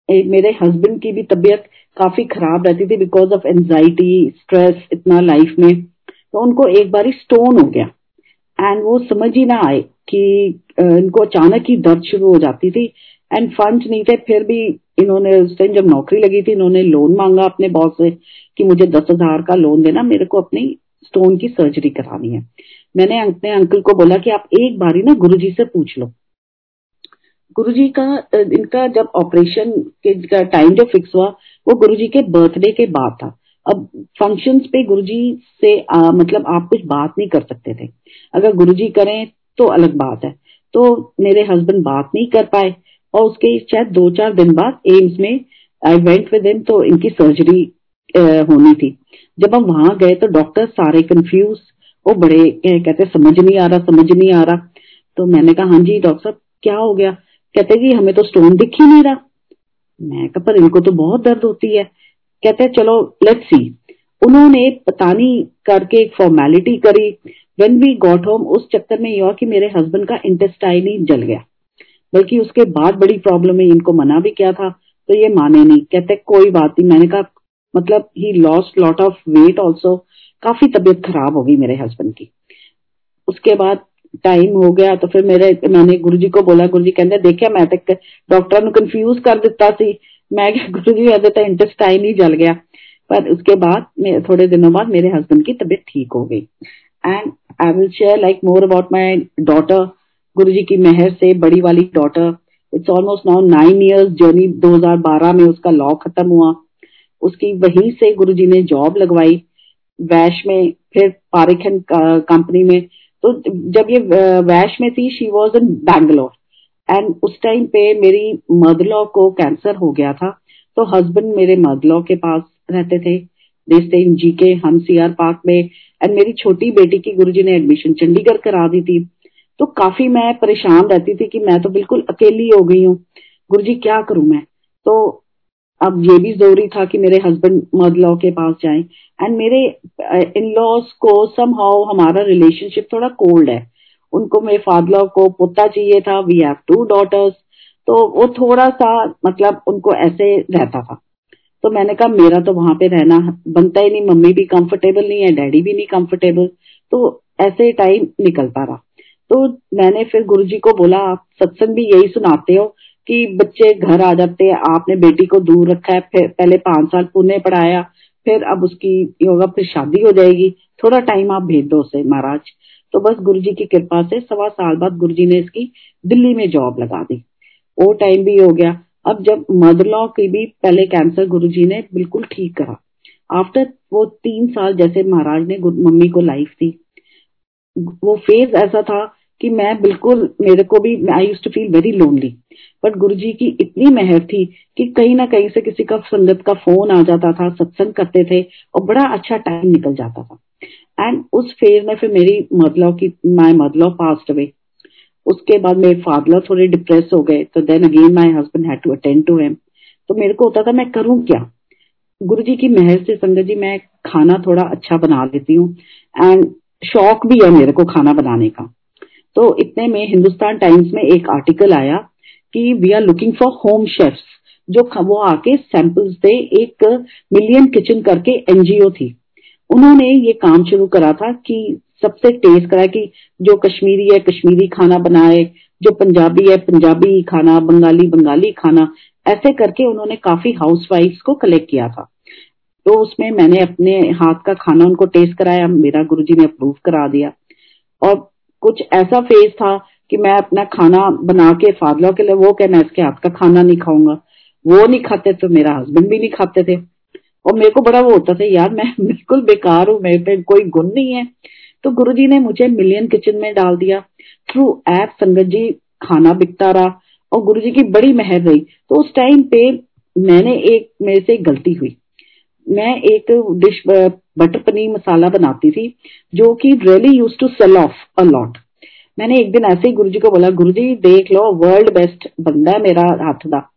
एक मेरे हस्बैंड की भी तबीयत काफ़ी खराब रहती थी बिकॉज़ ऑफ़ एंजाइटी स्ट्रेस इतना लाइफ में। तो उनको एक बार स्टोन हो गया। एंड वो समझ ही ना आए कि इनको अचानक ही दर्द शुरू हो जाती थी। एंड फंड नहीं थे, फिर भी इन्होंने उस टाइम जब नौकरी लगी थी, इन्होंने लोन मांगा अपने बॉस से कि मुझे दस हज़ार का लोन देना, मेरे को अपनी स्टोन की सर्जरी करानी है। मैंने अपने अंकल को बोला कि आप एक बारी ना गुरुजी से पूछ लो। गुरुजी का इनका जब ऑपरेशन के टाइम जो फिक्स हुआ, वो गुरुजी के बर्थडे के बाद था। अब फ़ंक्शंस पे गुरुजी से आ, मतलब आप कुछ बात नहीं कर सकते थे। अगर गुरुजी करें तो अलग बात है। तो मेरे हस्बैंड बात नहीं कर पाए और उसके शायद दो चार दिन बाद एम्स में आई वेंट विद इन तो इनकी सर्जरी होनी थी। जब हम वहाँ गए तो डॉक्टर सारे कंफ्यूज वो बड़े कहते समझ नहीं आ रहा समझ नहीं आ रहा। तो मैंने कहा हाँ जी डॉक्टर साहब क्या हो गया? कहते जी हमें तो स्टोन दिख ही नहीं रहा। मैं कहा पर इनको तो बहुत दर्द होती है। कहते हैं, चलो लेट्स सी उन्होंने पता नहीं करके एक फॉर्मेलिटी करी। वेन वी गॉट होम उस चक्कर में यह हुआ कि मेरे हस्बैंड का इंटेस्टाइन ही जल गया। बल्कि उसके बाद बड़ी प्रॉब्लम है इनको मना भी किया था तो ये माने नहीं। कहते कोई बात नहीं। मैंने कहा मतलब he lost lot of weight also काफ़ी तबीयत खराब हो गई मेरे हस्बैंड की। उसके बाद टाइम हो गया तो फिर मेरे, मैंने गुरु जी को बोला गुरु जी कहते देखिए, मैं तो डॉक्टर कंफ्यूज कर दिता सी। मैं गुरु जी अजे तो इंटेस्टाइन ही जल गया। पर उसके बाद थोड़े दिनों बाद मेरे हस्बैंड की तबीयत ठीक हो गई। And I will share like more about my daughter Guru ji की मेहर से बड़ी वाली daughter it's almost now nine years journey 2012 में उसका लॉ खत्म हुआ। उसकी वहीं से गुरु जी ने जॉब लगवाई, वैश में, फिर पारिखन कंपनी में। तो जब ये वैश में थी she was in Bangalore and उस टाइम पे मेरी मदलॉ को कैंसर हो गया था तो हस्बैंड मेरे मदलॉ के पास रहते थे इन जी के हम सी आर पार्क में एंड मेरी छोटी बेटी की गुरुजी ने एडमिशन चंडीगढ़ करा दी थी। तो काफ़ी मैं परेशान रहती थी कि मैं तो बिल्कुल अकेली हो गई हूँ। गुरुजी, क्या करूँ मैं? तो अब ये भी ज़रूरी था कि मेरे हस्बैंड मद लॉ के पास जाएँ। एंड मेरे इन लॉज को सम हाउ हमारा रिलेशनशिप थोड़ा कोल्ड है। उनको मेरे फादर को, पोता चाहिए था वी हैव टू डॉटर्स तो वो थोड़ा सा मतलब उनको ऐसे रहता था। तो मैंने कहा, मेरा तो वहाँ पे रहना बनता ही नहीं, मम्मी भी कंफर्टेबल नहीं है डैडी भी नहीं कंफर्टेबल तो ऐसे टाइम निकलता रहा। तो मैंने फिर गुरुजी को बोला, आप सत्संग भी यही सुनाते हो कि बच्चे घर आ जाते हैं, आपने बेटी को दूर रखा है, फिर पहले पाँच साल पुणे पढ़ाया, फिर अब उसकी होगा फिर शादी हो जाएगी, थोड़ा टाइम आप भेज दो उसे, महाराज। तो बस गुरु जी की कृपा से सवा साल बाद गुरु जी ने इसकी दिल्ली में जॉब लगा दी। वो टाइम भी हो गया। अब जब मदर लॉ की भी पहले कैंसर गुरु जी ने बिल्कुल ठीक करा। आफ्टर वो तीन साल जैसे महाराज ने मम्मी को लाइफ दी। वो फ़ेज़ ऐसा था कि मैं बिल्कुल, मेरे को भी I use to feel very lonely but Guruji की इतनी मेहर थी कि कहीं ना कहीं से किसी का संगत का फ़ोन आ जाता था, सत्संग करते थे और बड़ा अच्छा टाइम निकल जाता था। एंड उस फ़ेज़ में फिर मेरी मदलॉ की माई मदलॉ पास्ट अवे उसके बाद मेरे फादर थोड़े डिप्रेस हो गए तो then again my husband had to attend to him तो मेरे को होता था, मैं करूँ क्या? गुरु जी की मेहर से संगत जी, मैं खाना थोड़ा अच्छा बना लेती हूँ। एंड शौक भी है मेरे को खाना बनाने का। तो इतने में हिंदुस्तान टाइम्स में एक आर्टिकल आया कि we are looking for home chefs जो वो आके सैंपल्स दे, एक मिलियन किचन करके एनजीओ थी। उन्होंने ये काम शुरू करा था कि सबसे टेस्ट कराए कि जो कश्मीरी है, कश्मीरी खाना बनाए, जो पंजाबी है, पंजाबी खाना, बंगाली बंगाली खाना, ऐसे करके उन्होंने काफ़ी हाउस को कलेक्ट किया था। तो उसमें मैंने अपने हाथ का खाना उनको टेस्ट कराया, मेरा गुरुजी ने अप्रूव करा दिया। और कुछ ऐसा फ़ेज़ था कि मैं अपना खाना बना के फादला के लिए, वो कहना इसके हाथ का खाना नहीं खाऊँगा। वो नहीं खाते तो मेरा हस्बैंड भी नहीं खाते थे। और मेरे को बड़ा वो होता था, यार, मैं बिल्कुल बेकार हूँ, मेरे पे कोई गुण नहीं है। तो गुरुजी ने मुझे मिलियन किचन में डाल दिया। थ्रू ऐप संगत जी खाना बिकता रहा और गुरुजी की बड़ी मेहर रही। तो उस टाइम पे मैंने एक, मेरे से गलती हुई। मैं एक डिश बटर पनीर मसाला बनाती थी, जो कि really use to sell off a lot मैंने एक दिन ऐसे ही गुरुजी को बोला गुरुजी देख लो वर्ल्ड बेस्ट बंदा है मेरा हाथ का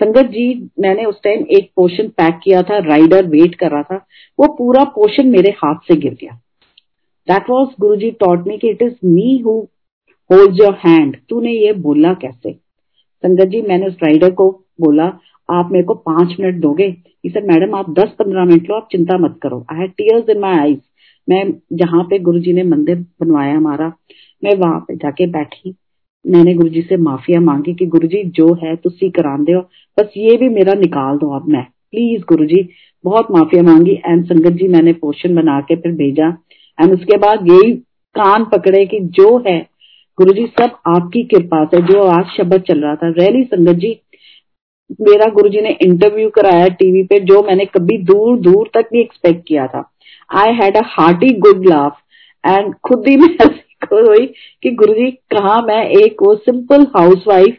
संगत जी, मैंने उस टाइम एक पोर्शन पैक किया था राइडर वेट कर रहा था, वो पूरा पोर्शन मेरे हाथ से गिर गया। That was Guru ji taught me कि it is me who hold your hand तूने ये बोला कैसे? संगत जी, मैंने उस राइडर को बोला, आप मेरे को पाँच मिनट दोगे? सर मैडम, आप दस पंद्रह मिनट लो, आप चिंता मत करो। I had tears in my eyes मैं जहाँ पे गुरु जी ने मंदिर बनवाया हमारा, मैं वहाँ पे जाके बैठी। मैंने गुरु जी से माफिया मांगी कि गुरु जी जो है तुसी करा दो बस ये भी मेरा निकाल दो अब मैं। प्लीज़ गुरु जी बहुत माफिया मांगी एंड संगत जी मैंने पोर्शन बना के फिर भेजा। एंड उसके बाद यही कान पकड़े कि जो है गुरु जी सब आपकी कृपा से, जो आज शब्द चल रहा था। रैली संगत जी, मेरा गुरु जी ने इंटरव्यू कराया टीवी पे, जो मैंने कभी दूर दूर तक भी एक्सपेक्ट किया था। I had a hearty good laugh and खुद ही मैं हुई कि गुरु जी कहा मैं एक वो सिंपल हाउस वाइफ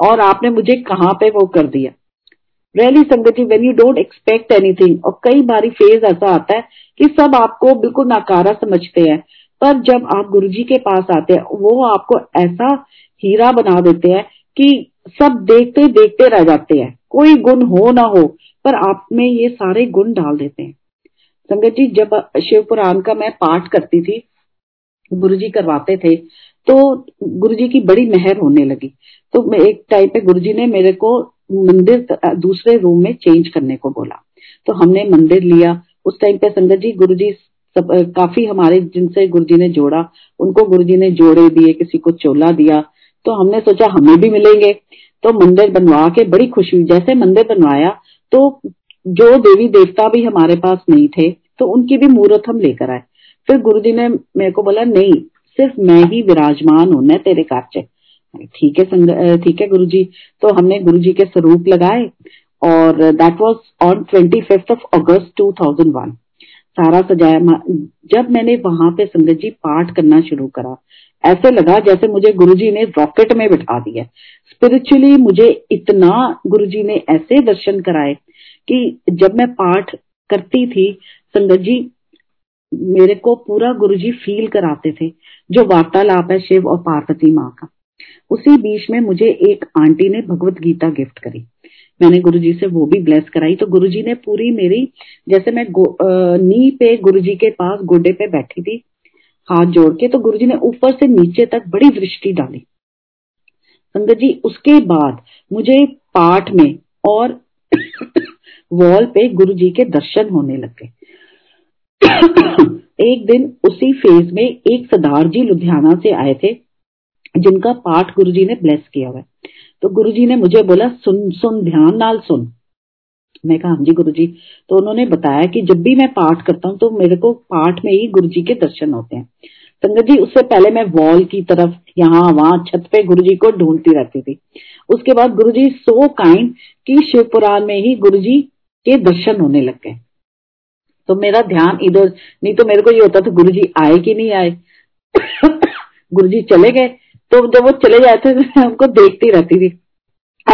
और आपने मुझे कहाँ पे वो कर दिया? रैली संगत जी when you don't expect anything और कई बारी फ़ेज़ ऐसा आता है कि सब आपको बिल्कुल नाकारा समझते हैं, पर जब आप गुरुजी के पास आते हैं, वो आपको ऐसा हीरा बना देते हैं कि सब देखते देखते रह जाते हैं। कोई गुण हो ना हो, पर आप में ये सारे गुण डाल देते हैं। संगत जी जब शिव पुराण का मैं पाठ करती थी गुरु जी करवाते थे तो गुरु जी की बड़ी मेहर होने लगी। तो मैं एक टाइम पे गुरु जी ने मेरे को मंदिर दूसरे रूम में चेंज करने को बोला। तो हमने मंदिर लिया। उस टाइम पे संगत जी गुरु जी सब काफ़ी हमारे जिनसे गुरु जी ने जोड़ा, उनको गुरु जी ने जोड़े दिए, किसी को चोला दिया। तो हमने सोचा हमें भी मिलेंगे। तो मंदिर बनवा के बड़ी खुशी हुई। जैसे मंदिर बनवाया तो जो देवी देवता भी हमारे पास नहीं थे तो उनकी भी मूर्त हम लेकर आए। फिर गुरु जी ने मेरे को बोला, नहीं, सिर्फ़ मैं ही विराजमान हूँ न तेरे कार्य ठीक है ठीक है गुरु जी तो हमने गुरु जी के स्वरूप लगाए और that was on twenty fifth of August two thousand one सारा सजाया जब मैंने वहाँ पे संगत जी पाठ करना शुरू करा, ऐसे लगा जैसे मुझे गुरुजी ने रॉकेट में बिठा दिया। स्पिरिचुअली मुझे इतना गुरुजी ने ऐसे दर्शन कराए कि जब मैं पाठ करती थी, संगत जी मेरे को पूरा गुरुजी फील कराते थे, जो वार्तालाप है शिव और पार्वती माँ का। उसी बीच में मुझे एक आंटी ने भगवत गीता गिफ्ट करी। मैंने गुरुजी से वो भी ब्लेस कराई। तो गुरुजी ने पूरी मेरी, जैसे मैं नी पे गुरुजी के पास गोडे पे बैठी थी, हाथ जोड़ के तो गुरुजी ने ऊपर से नीचे तक बड़ी दृष्टि डाली। संगत जी, उसके बाद मुझे पाठ में और वॉल पे गुरु जी के दर्शन होने लगे एक दिन उसी फ़ेज़ में एक सरदार जी लुधियाना से आए थे, जिनका पाठ गुरुजी ने ब्लेस किया हुआ तो गुरुजी ने मुझे बोला, सुन सुन, ध्यान नाल सुन। मैं कहा हाँ जी गुरु जी तो उन्होंने बताया कि जब भी मैं पाठ करता हूँ तो मेरे को पाठ में ही गुरु जी के दर्शन होते हैं। संगत जी, उससे पहले मैं वॉल की तरफ़, यहाँ, वहाँ, छत पे गुरु जी को ढूंढती रहती थी। उसके बाद गुरु जी सो काइंड की शिव पुराण में ही गुरु जी के दर्शन होने लग गए। तो मेरा ध्यान इधर, नहीं तो मेरे को ये होता था गुरु जी आए कि नहीं आए? गुरु जी चले गए तो जब वो चले जाते थे, मैं उनको देखती रहती थी।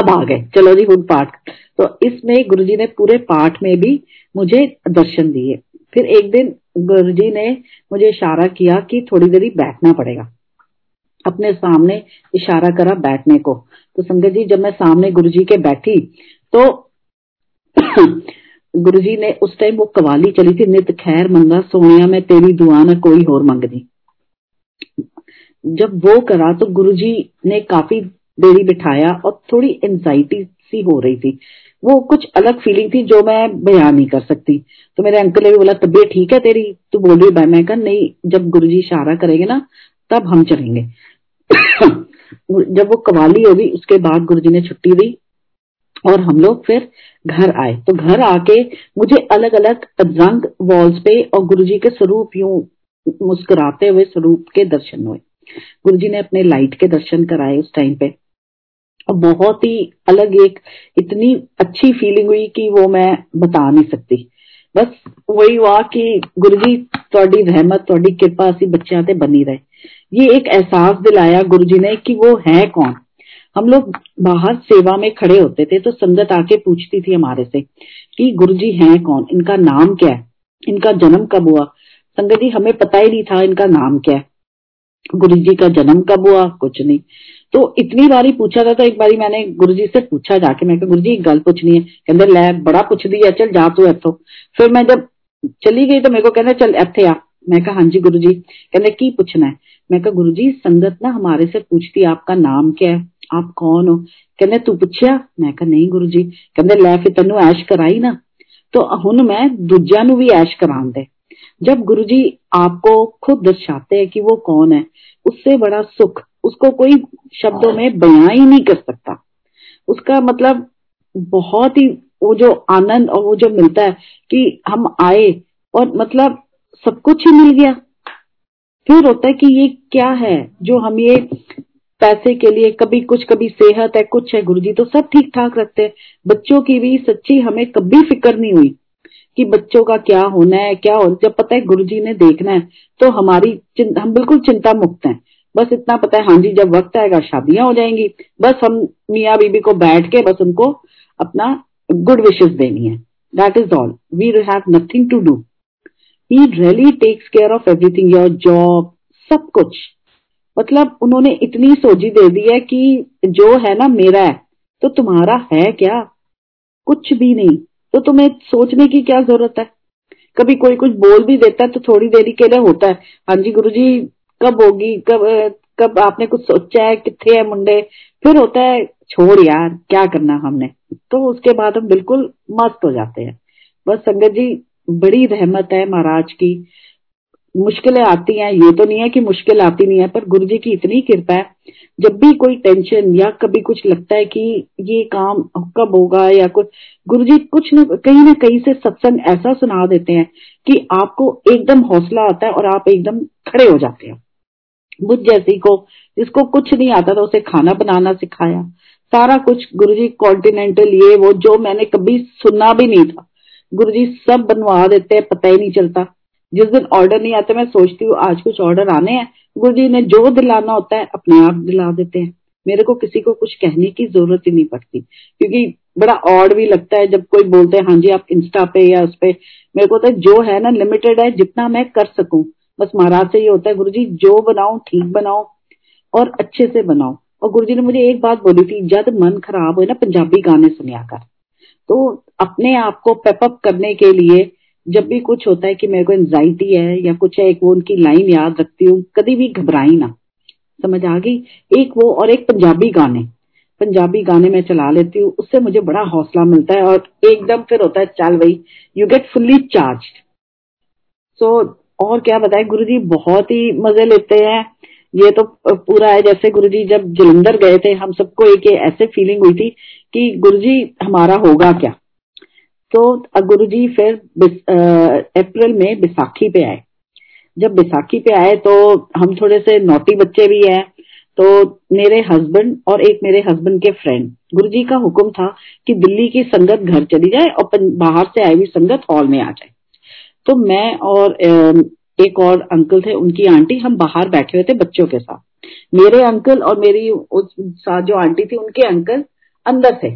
अब आ गए, चलो जी खुद पाठ। तो इसमें गुरु जी ने पूरे पाठ में भी मुझे दर्शन दिए। फिर एक दिन गुरु जी ने मुझे इशारा किया कि थोड़ी देरी बैठना पड़ेगा। अपने सामने इशारा करा बैठने को। तो संगत जी, जब मैं सामने गुरुजी के बैठी तो गुरुजी ने उस टाइम वो कवाली चली थी, नित खैर मंगा, सोनिया, मैं तेरी दुआ न कोई और मंगनी जब वो करा तो गुरुजी ने काफ़ी देरी बिठाया और थोड़ी एंजाइटी सी हो रही थी। वो कुछ अलग फीलिंग थी जो मैं बयान नहीं कर सकती। तो मेरे अंकल ने भी बोला, तबीयत ठीक है तेरी? तू बोल रही मैं कहा, नहीं, जब गुरुजी इशारा करेंगे ना, तब हम चलेंगे। जब वो कवाली होगी, उसके बाद गुरुजी ने छुट्टी दी और हम लोग फिर घर आए तो घर आके मुझे अलग अलग रंग वॉल्स पे और गुरुजी के स्वरूप यूं मुस्कुराते हुए स्वरूप के दर्शन हुए गुरुजी ने अपने लाइट के दर्शन कराए उस टाइम पे बहुत ही अलग एक इतनी अच्छी फीलिंग हुई कि वो मैं बता नहीं सकती बस वही हुआ कि गुरु जी थोड़ी रहमत थोड़ी कृपा ਅਸੀਂ ਬੱਚਿਆਂ ਤੇ बनी रहे ये एक एहसास दिलाया गुरु जी ने कि वो है कौन हम लोग बाहर सेवा में खड़े होते थे तो संगत आके पूछती थी हमारे से कि गुरु जी हैं कौन? इनका नाम क्या है? इनका जन्म कब हुआ? संगत जी, हमें पता ही नहीं था इनका नाम क्या है। गुरु जी का जन्म कब हुआ? कुछ नहीं। तो इतनी बारी पूछा था तो एक बारी मैंने गुरु जी से पूछा जाके, मैं गुरु जी एक गल पूछनी है। कहते, लै, बड़ा पुछदी है, चल जा तू इथो फिर मैं जब चली गई तो मेरे को कहना, चल इथे आ। मैं कहा हाँ जी गुरु जी कहते की पूछना है? मैं कहा गुरु जी संगत ना हमारे से पूछती आपका नाम क्या है? आप कौन हो? कहते तू पूछया मैं कहा, नहीं गुरु जी कहते लै फिर तेन ऐश कराई ना। तो हूँ मैं दूजा भी ऐश करा दे जब गुरु जी आपको खुद दर्शाते हैं कि वो कौन है, उससे बड़ा सुख, उसको कोई शब्दों में बयां ही नहीं कर सकता। उसका मतलब बहुत ही वो जो आनंद और वो जो मिलता है कि हम आए और मतलब सब कुछ ही मिल गया। फिर होता है कि ये क्या है जो हम ये पैसे के लिए कभी कुछ, कभी सेहत है, कुछ है गुरुजी तो सब ठीक ठाक रखते हैं। बच्चों की भी सच्ची हमें कभी फ़िक्र नहीं हुई कि बच्चों का क्या होना है, क्या हो जब पता है गुरुजी ने देखना है तो हमारी हम बिल्कुल चिंता मुक्त हैं। बस इतना पता है हाँ जी, जब वक्त आएगा, शादियाँ हो जाएँगी। बस हम मियाँ बीबी को बैठ के बस उनको अपना गुड विशेष देनी है। That is all we have nothing to do he really takes care of everything your job सब कुछ। मतलब उन्होंने इतनी सोजी दे दी है कि जो है ना मेरा है तो तुम्हारा है क्या? कुछ भी नहीं। तो तुम्हें सोचने की क्या ज़रूरत है? कभी कोई कुछ बोल भी देता है तो थोड़ी देरी के लिए होता है। हाँ जी गुरु जी कब होगी? कब कब आपने कुछ सोचा है? कितने है मुंडे? फिर होता है, छोड़ यार, क्या करना हमने? तो उसके बाद हम बिल्कुल मस्त हो जाते हैं। बस संगत जी, बड़ी रहमत है महाराज की। मुश्किलें आती हैं, ये तो नहीं है कि मुश्किल आती नहीं है, पर गुरु जी की इतनी कृपा है। जब भी कोई टेंशन या कभी कुछ लगता है कि ये काम कब होगा या कुछ गुरु जी कुछ न, कहीं ना कहीं से सत्संग ऐसा सुना देते हैं कि आपको एकदम हौसला आता है और आप एकदम खड़े हो जाते हैं। मुझ जैसी को, जिसको कुछ नहीं आता था, उसे खाना बनाना सिखाया। सारा कुछ गुरु जी कॉन्टिनेंटल ये वो जो मैंने कभी सुना भी नहीं था। गुरु जी सब बनवा देते हैं, पता ही नहीं चलता। जिस दिन ऑर्डर नहीं आते, मैं सोचती हूँ, आज कुछ ऑर्डर आने हैं। गुरु जी ने जो दिलाना होता है, अपने आप दिला देते हैं। मेरे को किसी को कुछ कहने की ज़रूरत ही नहीं पड़ती। क्योंकि बड़ा ऑड भी लगता है जब कोई बोलते हैं हाँ जी, आप इंस्टा पे या उस पे। मेरे को तो जो है ना लिमिटेड है, जितना मैं कर सकूँ। बस महाराज से ये होता है गुरु जी जो बनाओ ठीक बनाओ और अच्छे से बनाओ और गुरु जी ने मुझे एक बात बोली थी, जब मन खराब हो ना, पंजाबी गाने सुनिया कर। तो अपने आप को पेपअप करने के लिए जब भी कुछ होता है कि मेरे को एंजाइटी है या कुछ है, एक वो उनकी लाइन याद रखती हूँ, कभी भी घबराई ना। समझ आ गई? एक वो और एक पंजाबी गाने। पंजाबी गाने में चला लेती हूँ, उससे मुझे बड़ा हौसला मिलता है और एकदम फिर होता है, चल भाई you get fully charge so और क्या बताए गुरु जी बहुत ही मज़े लेते हैं। ये तो पूरा है, जैसे गुरु जी जब जलंधर गए थे, हम सबको एक ऐसे फीलिंग हुई थी कि गुरु जी हमारा होगा क्या? तो गुरु जी फिर अप्रैल में बैसाखी पे आए। जब बैसाखी पे आए तो हम थोड़े से नोटी बच्चे भी हैं तो मेरे हस्बैंड और एक मेरे हस्बैंड के फ्रेंड गुरु जी का हुक्म था कि दिल्ली की संगत घर चली जाए और बाहर से आई हुई संगत हॉल में आ जाए। तो मैं और एक और अंकल थे, उनकी आंटी, हम बाहर बैठे हुए थे बच्चों के साथ। मेरे अंकल और मेरी उस साथ जो आंटी थी, उनके अंकल अंदर थे।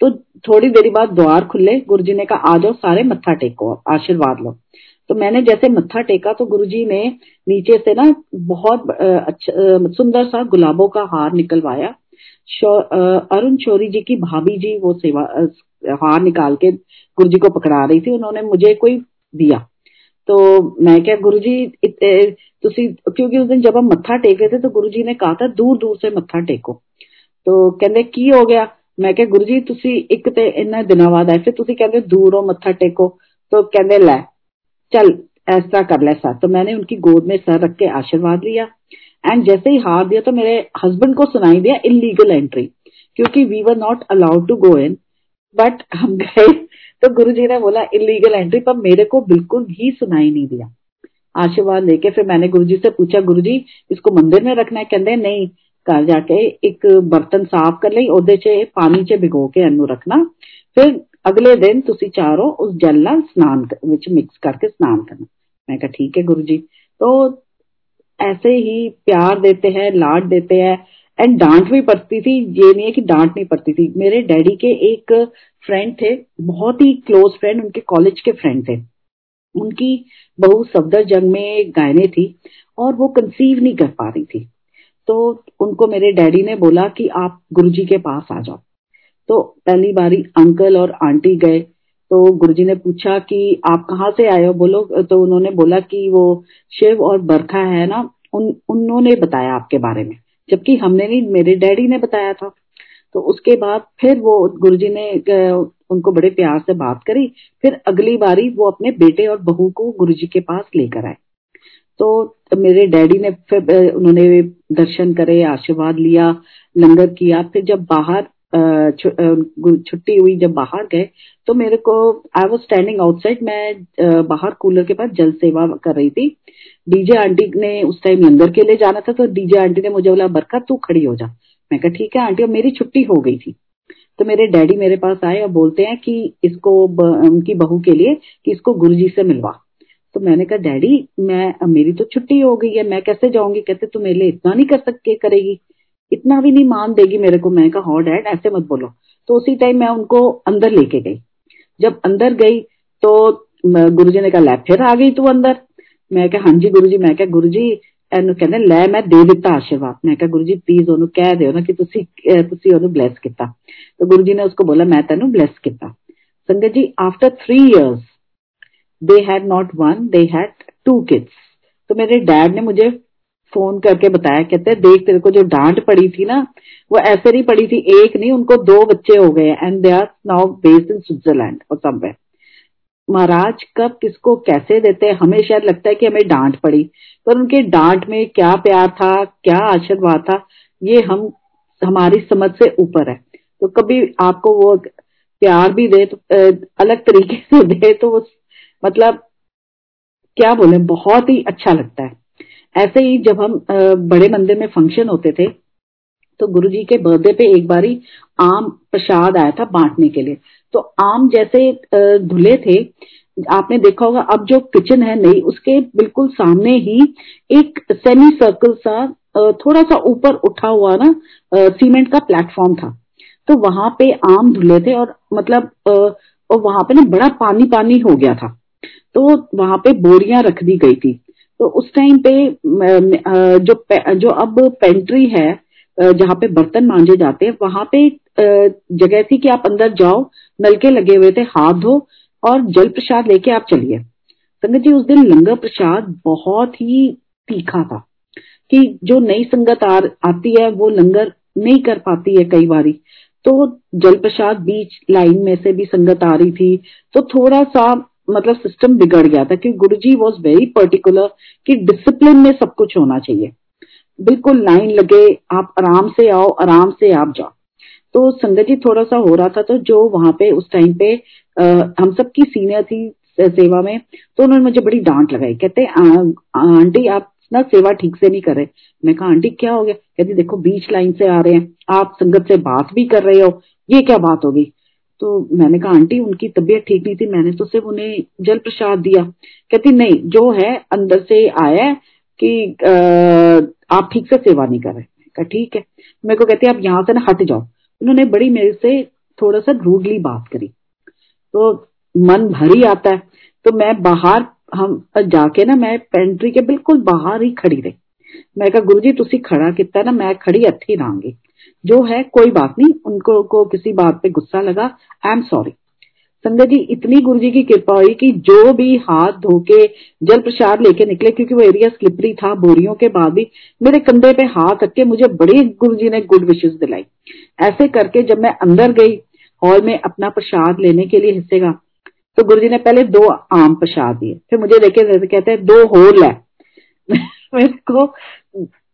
तो थोड़ी देरी बाद द्वार खुले गुरु जी ने कहा, आ जाओ, सारे मत्था टेको, आशीर्वाद लो। तो मैंने जैसे मत्था टेका तो गुरु जी ने नीचे से ना बहुत अच्छा सुंदर सा गुलाबों का हार निकलवाया। अरुण शोरी जी की भाभी जी वो सेवा हार निकाल के गुरु जी को पकड़ा रही थी, उन्होंने मुझे कोई दिया। तो मैं क्या गुरु जी क्योंकि उस दिन जब हम मत्था टेक थे तो गुरु जी ने कहा था दूर दूर से मत्था टेको। तो कहते, की हो गया? ਮੈਂ ਕਿਹਾ ਗੁਰੂ ਜੀ ਤੁਸੀਂ ਇੱਕ ਤੇ ਇੰਨਾ ਦਿਨਾਂ ਬਾਅਦ ਆਏ ਫਿਰ ਤੁਸੀਂ ਕਹਿੰਦੇ ਦੂਰੋਂ ਮੱਥਾ ਟੇਕੋ तो कहने ला चल ऐसा कर ले सर तो मैंने उनकी गोद में सर रख के आशीर्वाद लिया एंड जैसे ही हार दिया तो मेरे हस्बैंड को सुनाई दिया इलीगल एंट्री क्योंकि we were not allowed to go in but हम गए तो गुरु जी ने बोला इलीगल एंट्री पर मेरे को बिल्कुल भी सुनाई नहीं दिया आशीर्वाद लेके फिर मैंने गुरु जी से पूछा गुरु जी इसको मंदिर में रखना है कहते नहीं ਘਰ ਜਾ ਕੇ ਇੱਕ ਬਰਤਨ ਸਾਫ਼ ਕਰ ਲਈ ਉਹਦੇ 'ਚ ਪਾਣੀ 'ਚ ਭਿਗੋ ਕੇ ਇਹਨੂੰ ਰੱਖਣਾ ਫਿਰ अगले दिन तुसी चारों उस जल ना स्नान विच मिक्स करके स्नान करना मैं कहा ठीक है गुरु जी तो ऐसे ही प्यार देते हैं लाड देते हैं एंड डांट भी पड़ती थी ये नहीं है कि डांट नहीं पड़ती थी मेरे डैडी के एक फ्रेंड थे बहुत ही क्लोज फ्रेंड उनके कॉलेज के फ्रेंड थे उनकी बहू सफदर जंग में गायने थी और वो कंसीव नहीं कर पा रही थी तो उनको मेरे डैडी ने बोला कि आप गुरुजी के पास आ जाओ। तो पहली बारी अंकल और आंटी गए तो गुरुजी ने पूछा कि आप कहाँ से आए हो? बोलो तो उन्होंने बोला कि वो शिव और बरखा है ना, उन, उन्होंने बताया आपके बारे में, जबकि हमने नहीं, मेरे डैडी ने बताया था। तो उसके बाद फिर वो गुरुजी ने उनको बड़े प्यार से बात करी, फिर अगली बारी वो अपने बेटे और बहू को गुरुजी के पास लेकर आए। तो मेरे डैडी ने फिर उन्होंने दर्शन करे, आशीर्वाद लिया, लंगर किया। फिर जब बाहर छुट्टी हुई, जब बाहर गए तो मेरे को आई वॉज़ स्टैंडिंग आउटसाइड मैं बाहर कूलर के पास जल सेवा कर रही थी। डीजे आंटी ने उस टाइम लंगर के लिए जाना था तो डीजे आंटी ने मुझे बोला बरखा तू खड़ी हो जा। मैं कहा, ठीक है आंटी और मेरी छुट्टी हो गई थी। तो मेरे डैडी मेरे पास आए और बोलते हैं कि इसको उनकी बहू के लिए कि इसको गुरुजी से मिलवा। तो मैंने कहा डैडी मैं मेरी तो छुट्टी हो गई है मैं कैसे जाऊंगी कहते तू मेरे लिए इतना नहीं कर सकते करेगी इतना भी नहीं मान देगी मेरे को मैं कहा हाँ डैड ऐसे मत बोलो तो उसी टाइम मैं उनको अंदर लेके गई जब अंदर गई तो गुरु जी ने कहा लै फिर आ गई तू अंदर मैं कहा हाँ जी गुरु जी मैं क्या गुरु जी ਇਹਨੂੰ ਕਹਿੰਦੇ ਲੈ ਮੈਂ ਦੇ ਦਿੱਤਾ ਆਸ਼ੀਰਵਾਦ ਮੈਂ ਕਿਹਾ ਗੁਰੂ ਜੀ ਪਲੀਜ਼ ਉਹਨੂੰ ਕਹਿ ਦਿਓ ਨਾ ਕਿ ਤੁਸੀਂ ਤੁਸੀਂ ਉਹਨੂੰ ਬlesਸ ਕੀਤਾ ਤਾਂ ਗੁਰੂ ਜੀ ਨੇ ਉਸਕੋ ਬੋਲਾ ਮੈਂ ਤੈਨੂੰ ਬlesਸ ਕੀਤਾ ਸੰਗਤ ਜੀ after 3 years they had not one they had two kids तो मेरे डैड ने मुझे फ़ोन करके बताया, कहते, देख, तेरे को जो डांट पड़ी थी ना, वो ऐसे नहीं पड़ी थी, एक नहीं, उनको दो बच्चे हो गए and they are now based in Switzerland और समवेयर महाराज, कब किसको कैसे देते हैं हमें शायद लगता है कि हमें डांट पड़ी, पर उनके डांट में क्या प्यार था, क्या आशीर्वाद था, ये हम, हमारी समझ से ऊपर है। तो कभी आपको वो प्यार भी दे तो अलग तरीके से दे तो वो मतलब क्या बोले, बहुत ही अच्छा लगता है। ऐसे ही जब हम बड़े मंदिर में फ़ंक्शन होते थे तो गुरुजी के बर्थडे पे एक बारी आम प्रसाद आया था बांटने के लिए। तो आम जैसे धुले थे, आपने देखा होगा, अब जो किचन है नई, उसके बिल्कुल सामने ही एक सेमी सर्कल सा थोड़ा सा ऊपर उठा हुआ ना सीमेंट का प्लेटफॉर्म था। तो वहाँ पे आम धुले थे और मतलब और वहाँ पे ना बड़ा पानी पानी हो गया था। तो वहाँ पे बोरियाँ रख दी गई थी। तो उस टाइम पे जो जो अब पेंट्री है जहाँ पे बर्तन मांजे जाते हैं वहाँ पे जगह थी कि आप अंदर जाओ नलके लगे हुए थे हाथ धो और जल प्रसाद लेके आप चलिए। संगत जी उस दिन लंगर प्रसाद बहुत ही तीखा था कि जो नई संगत आ, आती है वो लंगर नहीं कर पाती है कई बारी। तो जल प्रसाद बीच लाइन में से भी संगत आ रही थी। तो थोड़ा सा मतलब सिस्टम बिगड़ गया था क्योंकि Guru ji was very particular कि डिसिप्लिन में सब कुछ होना चाहिए। बिल्कुल लाइन लगे आप आराम से आओ आराम से आप जाओ। तो संगत जी थोड़ा सा हो रहा था तो जो वहाँ पे उस टाइम पे आ, हम सब की सीनियर थी सेवा में तो उन्होंने मुझे बड़ी डांट लगाई। कहते आंटी आप ना सेवा ठीक से नहीं कर रहे। मैं कहा आंटी क्या हो गया? कहती देखो बीच लाइन से आ रहे हैं। आप संगत से बात भी कर रहे हो। ये क्या बात होगी तो मैंने कहा आंटी उनकी तबीयत ठीक नहीं थी मैंने तो सिर्फ़ उन्हें जल प्रसाद दिया। कहती नहीं जो है अंदर से आया है कि आ, आप ठीक से सेवा नहीं कर रहे कहा ठीक है। मेरे को कहती आप यहाँ से ना हट जाओ। उन्होंने बड़ी मेरे से थोड़ा सा रूडली बात करी। तो मन भरी आता है। तो मैं बाहर हम जाके ना मैं पेंट्री के बिल्कुल बाहर ही खड़ी रही। मैं कहा गुरु जी तुम खड़ा किता ना मैं खड़ी अच्छी रहांगी जो है, कोई बात नहीं। उनको, को किसी बात पे गुस्सा लगा। आई एम सॉरी संगत जी, इतनी गुरु जी की कृपा हुई कि जो भी हाथ धो के जल प्रसाद लेके निकले, क्योंकि वो एरिया स्लिपरी था, बोरियों के बाद भी मेरे कंधे पे हाथ रख के मुझे बड़ी गुरु जी ने गुड विशेष दिलाई। ऐसे करके जब मैं अंदर गई हॉल में अपना प्रसाद लेने के लिए हिस्से का तो गुरु जी ने पहले दो आम प्रसाद दिए। फिर मुझे देखे कहते हैं, दो होल है। मेरे को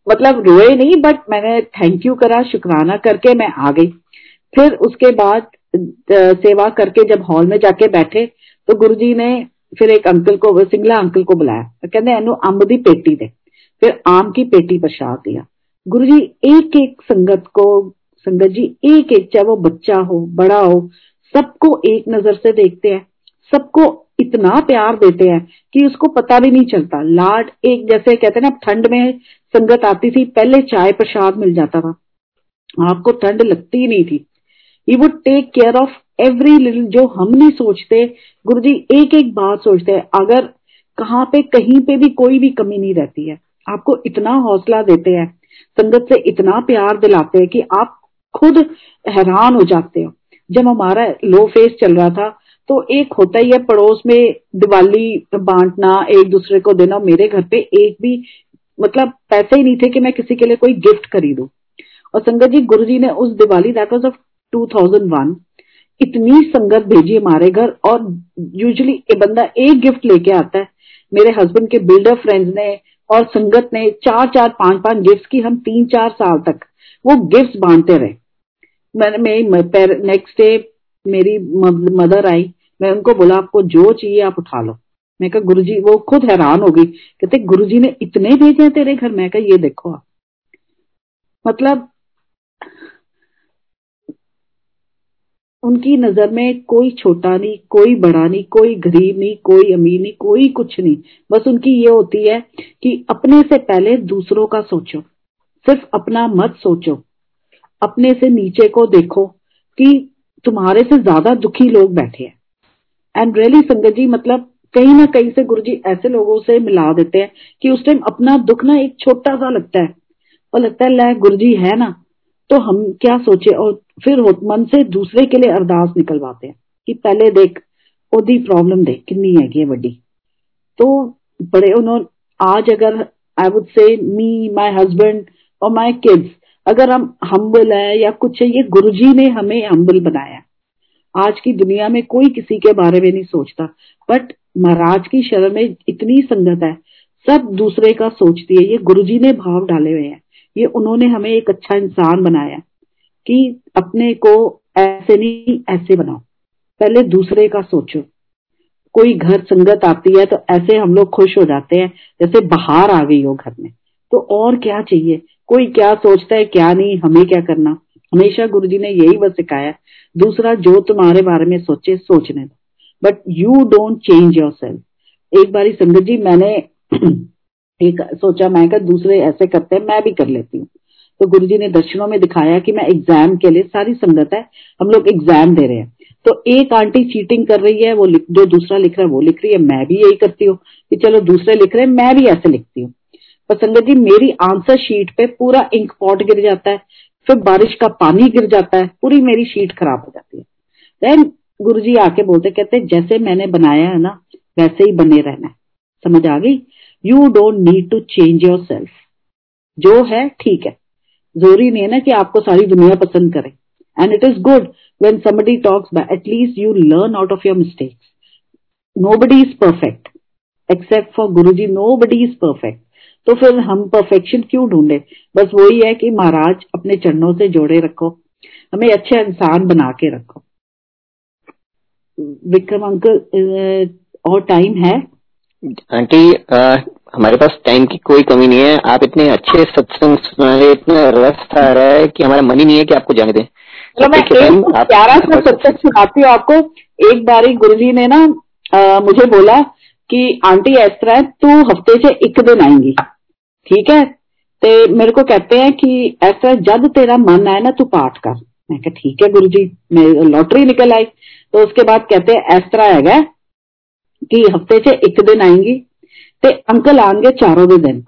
मतलब रोए नहीं बट मैंने थैंक यू करा, शुक्राना करके मैं आ गई। फिर उसके बाद सेवा करके जब हॉल में जाके बैठे तो गुरुजी ने फिर एक अंकल को सिंगला अंकल को बुलाया। कहते एनु अंब की पेटी दे। फिर आम की पेटी प्रसाद दिया गुरु जी एक एक संगत को, संगत जी, एक एक, चाहे वो बच्चा हो, बड़ा हो, सबको एक नज़र से देखते हैं। सबको इतना प्यार देते हैं कि उसको पता भी नहीं चलता। लाड एक जैसे कहते हैं ना, ठंड में संगत आती थी, पहले चाय प्रसाद मिल जाता था। आपको ठंड लगती नहीं थी। He would take care of every little जो हम नहीं सोचते गुरु जी एक एक बात सोचते हैं। अगर कहाँ पे, कहीं पे भी कोई भी कमी नहीं रहती है। आपको इतना हौसला देते हैं, संगत से इतना प्यार दिलाते हैं कि आप खुद हैरान हो जाते हो। जब हमारा लो फेस चल रहा था तो एक होता ही है, पड़ोस में दिवाली बांटना, एक दूसरे को देना, मेरे घर पे एक भी मतलब पैसे ही नहीं थे कि मैं किसी के लिए कोई गिफ्ट खरीदू। और संगत जी गुरु जी ने उस दिवाली दैट वॉज़ ऑफ़ 2001 इतनी संगत भेजी हमारे घर और यूजुअली ये बंदा एक गिफ्ट लेके आता है। मेरे हस्बैंड के बिल्डर फ्रेंड्स ने और संगत ने चार चार, पाँच पाँच गिफ्ट की हम तीन, चार साल तक वो गिफ्ट बांटते रहे। मैंने नेक्स्ट डे मेरी मदर आई, मैं उनको बोला, आपको जो चाहिए आप उठा लो। मैं कहा गुरु जी वो खुद हैरान हो गई। कहते गुरु जी ने इतने भेजे हैं तेरे घर? मैं कहा, ये देखो आप। मतलब उनकी नज़र में कोई छोटा नहीं, कोई बड़ा नहीं, कोई गरीब नहीं, कोई अमीर नहीं, कोई कुछ नहीं। बस उनकी ये होती है कि अपने से पहले दूसरों का सोचो। सिर्फ़ अपना मत सोचो। अपने से नीचे को देखो कि तुम्हारे से ज़्यादा दुखी लोग बैठे हैं। एंड रियली संगत जी मतलब कहीं ना कहीं से गुरु जी ऐसे लोगों से मिला देते हैं कि उस टाइम अपना दुख ना एक छोटा सा लगता है। और लगता है लह गुरु जी है ना तो हम क्या सोचे? और फिर मन से दूसरे के लिए अरदास निकलवाते हैं कि पहले देख, ओदी प्रॉब्लम देख, कितनी है बड़ी। तो बड़े उन्होंने आज अगर I would say me my husband और माय किड्स अगर हम हम्बल है या कुछ है, ये गुरुजी ने हमें हम्बल बनाया। आज की दुनिया में कोई किसी के बारे में नहीं सोचता। बट महाराज की शरण में इतनी संगत है, सब दूसरे का सोचती है, ये गुरुजी ने भाव डाले हुए हैं, ये उन्होंने हमें एक अच्छा इंसान बनाया कि अपने को ऐसे नहीं, ऐसे बनाओ। पहले दूसरे का सोचो। कोई घर संगत आती है तो ऐसे हम लोग खुश हो जाते हैं, जैसे बाहर आ गई हो घर में। तो और क्या चाहिए? कोई क्या सोचता है, क्या नहीं, हमें क्या करना? हमेशा गुरु जी ने यही बस सिखाया। दूसरा, जो तुम्हारे बारे में सोचे, सोचने दो। But you don't change yourself एक बार संगत जी, मैंने एक सोचा, मैं कर दूसरे ऐसे करते हैं, मैं भी कर लेती हूँ। तो गुरु जी ने दर्शनों में दिखाया कि मैं एग्ज़ाम के लिए, सारी संगत है, हम लोग एग्ज़ाम दे रहे हैं। तो एक आंटी चीटिंग कर रही है, वो जो दूसरा लिख रहा है, वो लिख रही है, मैं भी यही करती हूँ कि चलो दूसरे लिख रहे हैं, मैं भी ऐसे लिखती हूँ। पर संगत जी, मेरी आंसर शीट पे पूरा इंक पॉट गिर जाता है, फिर बारिश का पानी गिर जाता है, पूरी मेरी शीट खराब हो जाती है। देन गुरु जी आके बोलते, कहते, जैसे मैंने बनाया है ना, वैसे ही बने रहना है। समझ आ गई? You don't need to change yourself जो है, ठीक है। ज़रूरी नहीं है ना कि आपको सारी दुनिया पसंद करे। And it is good when somebody talks at least you learn out of your mistakes nobody is perfect except for Guru ji nobody is perfect तो फिर हम परफेक्शन क्यों ढूंढे? बस वही है कि महाराज अपने चरणों से जोड़े रखो। हमें अच्छे इंसान बना के रखो। विक्रम अंकल और टाइम है? आंटी हमारे पास टाइम की कोई कमी नहीं है। आप इतने अच्छे सत्संग सुना रहे इतना रस आ रहा है कि हमारा मन ही नहीं है कि आपको जाने दें। तो मैं एक प्यारा सा सत्संग सुनाती हूँ आपको। एक बारी गुरुजी ने ना आ, मुझे बोला कि आंटी इस तरह तू हफ़्ते से एक दिन आएँगी ठीक है? ते मेरे को कहते हैं कि ऐसा जब तेरा मन आए ना तू पाठ कर। मैं कहा ठीक है गुरु जी मैं लॉटरी निकल आई। तो उसके बाद कहते हैं इस तरह है कि हफ़्ते से एक दिन आएँगी, ते अंकल आएँगे चारों दे दिन।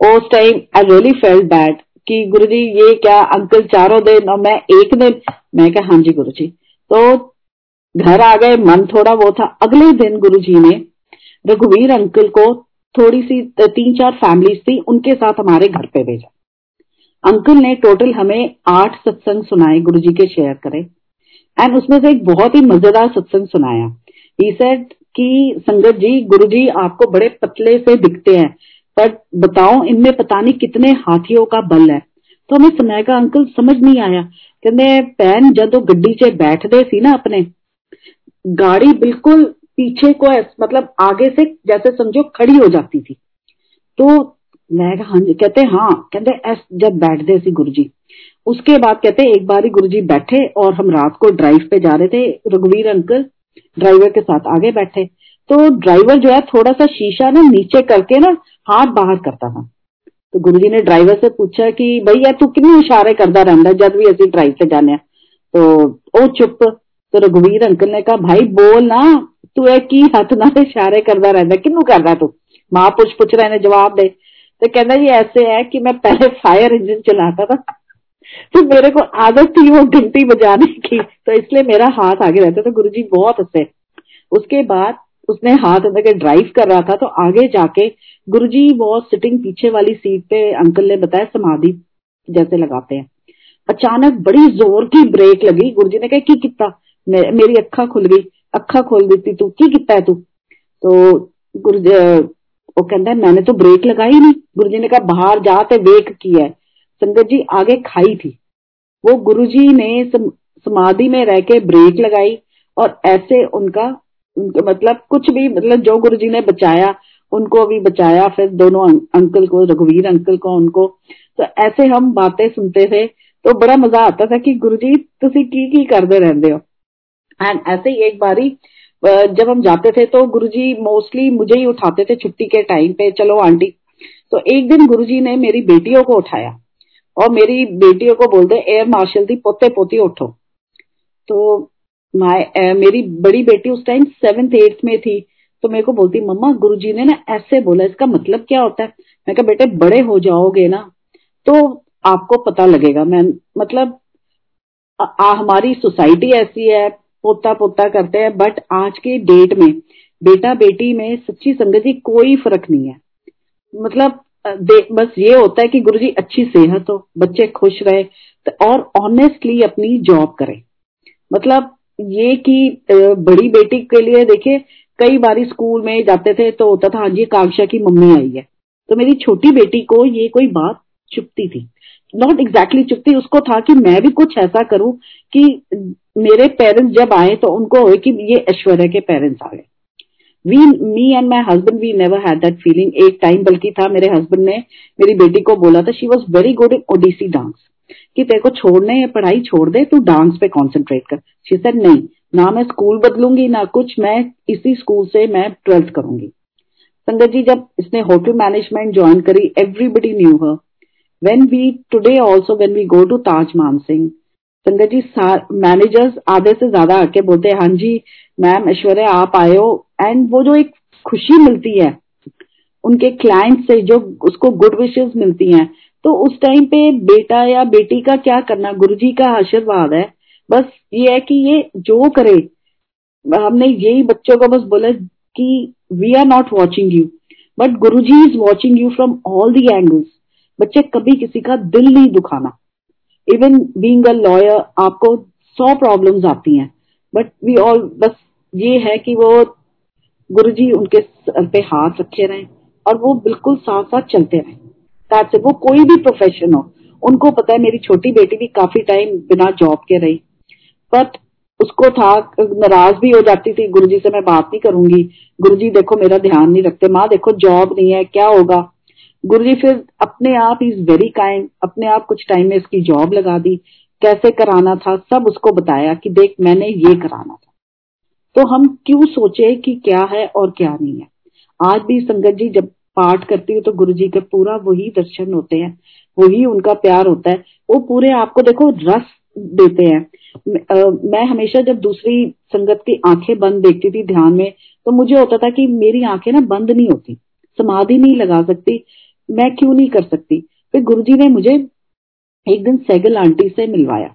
उस time I really felt bad कि गुरु जी, ये क्या अंकल चारों दिन और मैं एक दिन? मैं क्या हाँ जी गुरु जी। तो घर आ गए, मन थोड़ा वो था। अगले दिन गुरु जी ने रघुवीर अंकल को थोड़ी सी, तीन चार फैमिलीज़ थी, उनके साथ हमारे घर पे भेजा। अंकल ने टोटल हमें आठ सत्संग सुनाए, गुरु जी के शेयर करे। एंड उसमें से एक बहुत ही मज़ेदार सत्संग सुनाया। ही सेड कि संगत जी, गुरु जी, आपको बड़े पतले से दिखते हैं, पर बताओ, इनमें पता नहीं कितने हाथियों का बल है। तो हमें समय का अंकल, समझ नहीं आया। कहने भैन जो गड्डी च बैठते सी ना अपने। गाड़ी बिल्कुल पीछे को मतलब आगे से जैसे समझो खड़ी हो जाती थी। तो मैं हाँ जी। कहते हाँ कहते जब बैठते सी गुरु जी। उसके बाद कहते एक बार गुरु जी बैठे और हम रात को ड्राइव पे जा रहे थे, रघुवीर अंकल ड्राइवर के साथ आगे बैठे। तो ड्राइवर जो है थोड़ा सा शीशा ना नीचे करके ना हाथ बाहर करता था। तो गुरु जी ने ड्राइवर से पूछा कि, भैया, तू किन्ने इशारे करता रहता जब भी असि ड्राइव से जाने? तो ओ, चुप। तो रघुवीर अंकल ने कहा, भाई, बोल ना, तू है की हथ ना इशारे करता रहता किन्नू करता तू? माँ पुछ पुछ रहे ने जवाब दे। तो कहना जी, ऐसे है कि मैं पहले फायर इंजन चलाता था। तो मेरे को आदत थी वो घंटी बजाने की। तो इसलिए मेरा हाथ आगे रहता था। गुरु जी बहुत हंसे। उसके बाद उसने हाथ अंदर के ड्राइव कर रहा था तो आगे जाके गुरुजी वो सिटिंग पीछे वाली सीट पे अंकल ने बताया, समाधि जैसे लगाते हैं। अचानक बड़ी ज़ोर की ब्रेक लगी। गुरु जी ने कहा, की किता मेरी अखा खुल गई। अखा खोल दी तू। की किता है तू? तो गुरु वो कहता मैंने तो ब्रेक लगाई नहीं। गुरु जी ने कहा, बाहर जाते वेक किया है। संगत जी आगे खाई थी। वो गुरुजी ने समाधि में रह के ब्रेक लगाई और ऐसे उनका मतलब कुछ भी मतलब जो गुरु जी ने बचाया उनको भी बचाया फिर दोनों अं, अंकल को रघुवीर अंकल को उनको। तो ऐसे हम बातें सुनते थे तो बड़ा मज़ा आता था कि गुरु जी तुम की की करते रहते हो? एंड ऐसे ही एक बारी जब हम जाते थे तो गुरुजी मोस्टली मुझे ही उठाते थे छुट्टी के टाइम पे चलो आंटी। तो एक दिन गुरुजी ने मेरी बेटियों को उठाया। और मेरी बेटियों को बोलते एयर मार्शल थी पोते पोती उठो। तो माय मेरी बड़ी बेटी उस टाइम सेवेंथ एट्थ में थी। तो मेरे को बोलती मम्मा गुरुजी ने ना ऐसे बोला इसका मतलब क्या होता है? मैं कहा बेटे बड़े हो जाओगे ना तो आपको पता लगेगा। मैं मतलब आ, हमारी सोसाइटी ऐसी है पोता पोता करते हैं बट आज के डेट में बेटा बेटी में सच्ची संगत जी कोई फ़र्क नहीं है। मतलब बस ये होता है कि गुरु जी अच्छी सेहत हो, बच्चे खुश रहे तो और ऑनेस्टली अपनी जॉब करें। मतलब ये कि बड़ी बेटी के लिए देखिए, कई बार स्कूल में जाते थे तो होता था हाँ जी कांक्षा की मम्मी आई है। तो मेरी छोटी बेटी को ये कोई बात चुपती थी। नॉट एग्जैक्टली चुपती, उसको था कि मैं भी कुछ ऐसा करूँ कि मेरे पेरेंट्स जब आए तो उनको हो कि ये ऐश्वर्या के पेरेंट्स आ गए। Me and my husband we never had that feeling एक टाइम बल्कि था मेरे हस्बैंड ने मेरी बेटी को बोला था she was very good in Odissi dance कि तेरे को छोड़ने या पढ़ाई छोड़ दे, तू डांस पे कॉन्सेंट्रेट कर। शी सर नहीं, ना मैं स्कूल बदलूँगी, ना कुछ, मैं इसी स्कूल से मैं ट्वेल्थ करूँगी. संगत जी, जब इसने होटल मैनेजमेंट ज्वाइन करी everybody knew her we today also when we go to Taj Man Singh संगत जी मैनेजर्स आधे से ज़्यादा आके बोलते हैं हाँ जी मैम, ऐश्वर्या, आप आए हो एंड वो जो एक खुशी मिलती है, उनके क्लाइंट से जो उसको गुड विशेष मिलती हैं तो उस टाइम पे बेटा या बेटी का क्या करना? गुरुजी का आशीर्वाद है। बस ये है कि ये जो करे, हमने यही बच्चों को बस बोला कि we are not watching you but Guru ji is watching you from all the angles बच्चे कभी किसी का दिल नहीं दुखाना। इवन बींग अ लॉयर आपको सौ प्रॉब्लम्स आती हैं। बट वी ऑल बस ये है कि वो गुरुजी उनके सर पे हाथ रखे रहे और वो बिल्कुल साथ साथ चलते रहे। ताकि वो कोई भी प्रोफेशन हो, उनको पता है मेरी छोटी बेटी भी काफ़ी टाइम बिना जॉब के रही। बट उसको था, नाराज़ भी हो जाती थी, गुरुजी से मैं बात नहीं करूँगी। गुरुजी, देखो, मेरा ध्यान नहीं रखते। माँ, देखो जॉब नहीं है, क्या होगा? गुरुजी फिर अपने आप इज़ वेरी काइंड अपने आप कुछ टाइम में इसकी जॉब लगा दी। कैसे कराना था, सब उसको बताया कि देख, मैंने ये कराना था। तो हम क्यों सोचे कि क्या है और क्या नहीं है? आज भी संगत जी जब पाठ करती हूँ तो गुरु जी का पूरा वही दर्शन होते हैं, वही उनका प्यार होता है। वो पूरे आपको देखो रस देते हैं। मैं हमेशा जब दूसरी संगत की आँखें बंद देखती थी ध्यान में तो मुझे होता था कि मेरी आँखें ना बंद नहीं होती, समाधि नहीं लगा सकती, मैं क्यों नहीं कर सकती? फिर गुरुजी ने मुझे एक दिन सैगल आंटी से मिलवाया।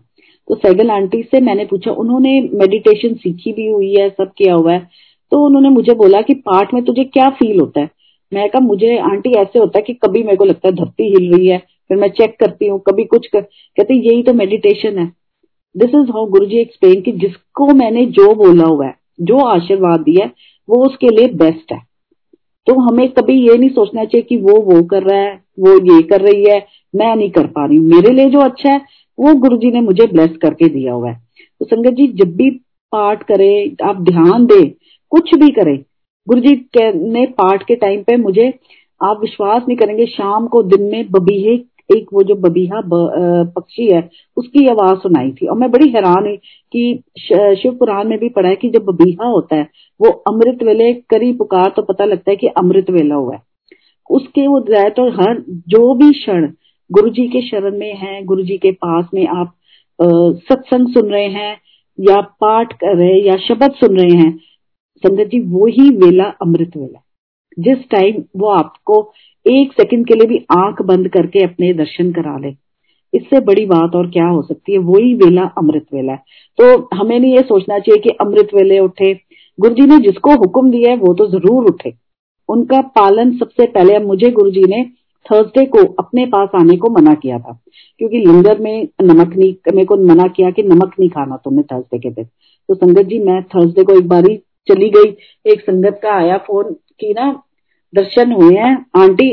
तो सैगल आंटी से मैंने पूछा, उन्होंने मेडिटेशन सीखी भी हुई है, सब किया हुआ है? तो उन्होंने मुझे बोला कि पाठ में तुझे क्या फील होता है? मैं कहा, मुझे आंटी ऐसे होता है कि कभी मेरे को लगता है धरती हिल रही है, फिर मैं चेक करती हूँ, कभी कुछ कर कहते, यही तो मेडिटेशन है। This is how Guru ji explain की जिसको मैंने जो बोला हुआ है, जो आशीर्वाद दिया है, वो उसके लिए बेस्ट है। तो हमें कभी ये नहीं सोचना चाहिए कि वो वो कर रहा है, वो ये कर रही है मैं नहीं कर पा रही हूँ। मेरे लिए जो अच्छा है, वो गुरु जी ने मुझे ब्लेस करके दिया हुआ है। तो संगत जी, जब भी पाठ करे, आप ध्यान दे, कुछ भी करे गुरु जी ने पाठ के टाइम पे मुझे आप विश्वास नहीं करेंगे, शाम को दिन में बबीहे, एक वो जो बबीहा पक्षी है, उसकी आवाज़ सुनाई थी। और मैं बड़ी हैरान हुई कि शिव पुराण में भी पढ़ा है कि जब बबीहा होता है, वो अमृत वेले करी पुकार तो पता लगता है कि अमृत वेला हुआ है। उसके वो तो हर, जो भी क्षण गुरु जी के शरण में है गुरु जी के पास में आप सत्संग सुन रहे हैं, या पाठ कर रहे हैं, या शब्द सुन रहे हैं, संगत जी, वो ही वेला अमृत वेला जिस टाइम वो आपको एक सेकंड के लिए भी आँख बंद करके अपने दर्शन करा ले, इससे बड़ी बात और क्या हो सकती है? वही वेला अमृत वेला है। तो हमें नहीं ये सोचना चाहिए कि अमृत वेले उठे। गुरु जी ने जिसको हुक्म दिया है, वो तो ज़रूर उठे। उनका पालन सबसे पहले मुझे गुरु जी ने थर्सडे को अपने पास आने को मना किया था। क्योंकि लिंगर में नमक नहीं मेरे को मना किया कि नमक नहीं खाना तुमने थर्सडे के दिन। तो संगत जी मैं थर्सडे को एक बारी चली गई। एक संगत का आया फ़ोन की ना दर्शन हुए हैं। आंटी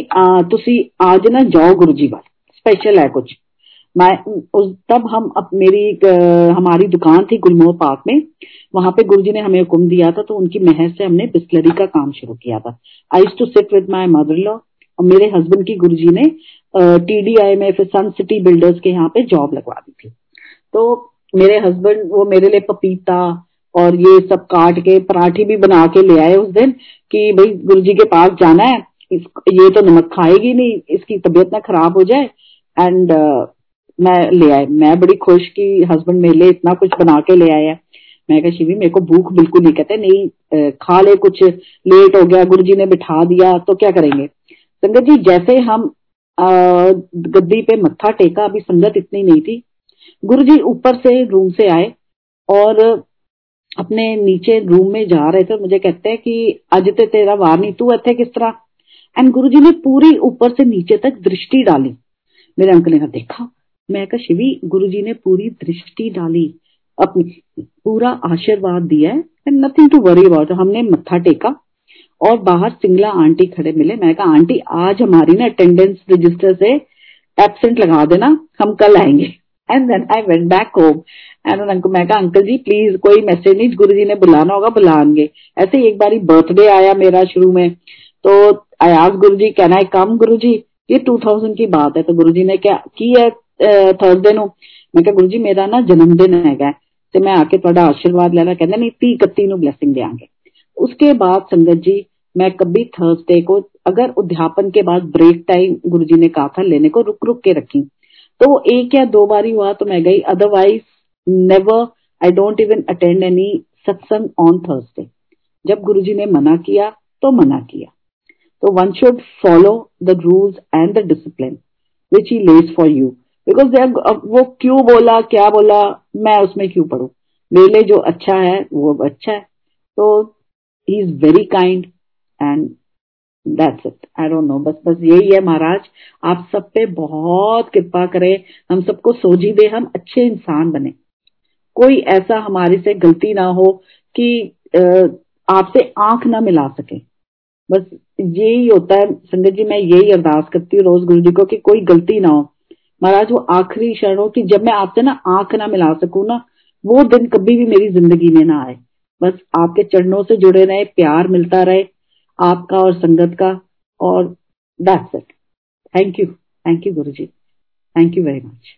तुसी आज ना जाओ गुरु जी वाल स्पेशल है कुछ। मैं उस तब हम अब मेरी एक, हमारी दुकान थी गुलमोह पार्क में। वहाँ पे गुरुजी ने हमें हुक्म दिया था तो उनकी मेहर से हमने बिस्लरी का काम शुरू किया था। I to sit with my mother law मेरे हस्बैंड की गुरुजी ने टीडीआई में फिर सन सिटी बिल्डर्स के यहाँ पे जॉब लगवा दी थी। तो मेरे हस्बैंड वो मेरे लिए पपीता और ये सब काट के पराठे भी बना के ले आए उस दिन कि भाई गुरु जी के पास जाना है ये तो नमक खाएगी नहीं इसकी तबीयत ना खराब हो जाए। एंड uh, मैं ले आए मैं बड़ी खुश कि हस्बैंड मेरे लिए इतना कुछ बना के ले आया। मैं कहा शिवी मेरे को भूख बिल्कुल नहीं कहते नहीं खा ले कुछ लेट हो गया गुरु जी ने बिठा दिया तो क्या करेंगे? संगत जी, जैसे हम गद्दी पे मत्था टेका, अभी संगत इतनी नहीं थी। गुरु जी ऊपर से रूम से आए और अपने नीचे रूम में जा रहे थे। मुझे कहते हैं कि अज ते तेरा वार नहीं, तू इतने किस तरह? एंड गुरु जी ने पूरी ऊपर से नीचे तक दृष्टि डाली। मेरे अंकल ने कहा, देखा, मैं कहा, शिवी गुरु जी ने पूरी दृष्टि डाली, अपनी, पूरा आशीर्वाद दिया है नथिंग टू वरी अबाउट हमने मत्था टेका। और बाहर सिंगला आंटी खड़े मिले मैं कहा आंटी आज हमारी ना अटेंडेंस रजिस्टर से एबसेंट लगा देना हम कल आएंगे and then I went back home and उनको मैं कहा अंकल जी प्लीज कोई मैसेज नहीं गुरु जी ने बुलाना होगा बुलाएंगे ऐसे ही एक बारी बर्थडे आया मेरा शुरू में तो आई आज गुरु जी कहना है कम गुरु जी ये 2000 की बात है तो गुरु जी ने क्या की है थर्सडे नो मैं गुरु जी मेरा ना जन्मदिन है ਤੇ मैं आके ਤੁਹਾਡਾ आशीर्वाद लेना कहते नहीं तीह इकती नु ब्लैसिंग देंगे उसके बाद संगत जी मैं कभी थर्सडे को, अगर उद्यापन के बाद ब्रेक टाइम गुरु ने कहा था, लेने को रुक रुक के रखी। तो वो एक या दो बार ही हुआ तो मैं गई। Otherwise never I don't even attend any satsang on Thursday जब गुरु जी ने मना किया तो मना किया। तो one should follow the rules and the discipline which he less for you because वो क्यों बोला, क्या बोला, मैं उसमें क्यों पढ़ू? मेरे जो अच्छा है, वो अच्छा है। तो he is very kind and that's it I don't know बस बस यही है महाराज। आप सब पे बहुत कृपा करें। हम सबको सोजी दे, हम अच्छे इंसान बने। कोई ऐसा हमारे से गलती ना हो कि आपसे आँख ना मिला सके। बस यही होता है। संगत जी, मैं यही अरदास करती हूँ रोज गुरु जी को कि कोई गलती ना हो। महाराज, वो आखिरी क्षण हो कि जब मैं आपसे ना आँख ना मिला सकूँ ना, वो दिन कभी भी मेरी ज़िंदगी में ना आए। बस आपके चरणों से जुड़े रहे, प्यार मिलता रहे। आपका और संगत का, और that's it thank you thank you Guru ji thank you very much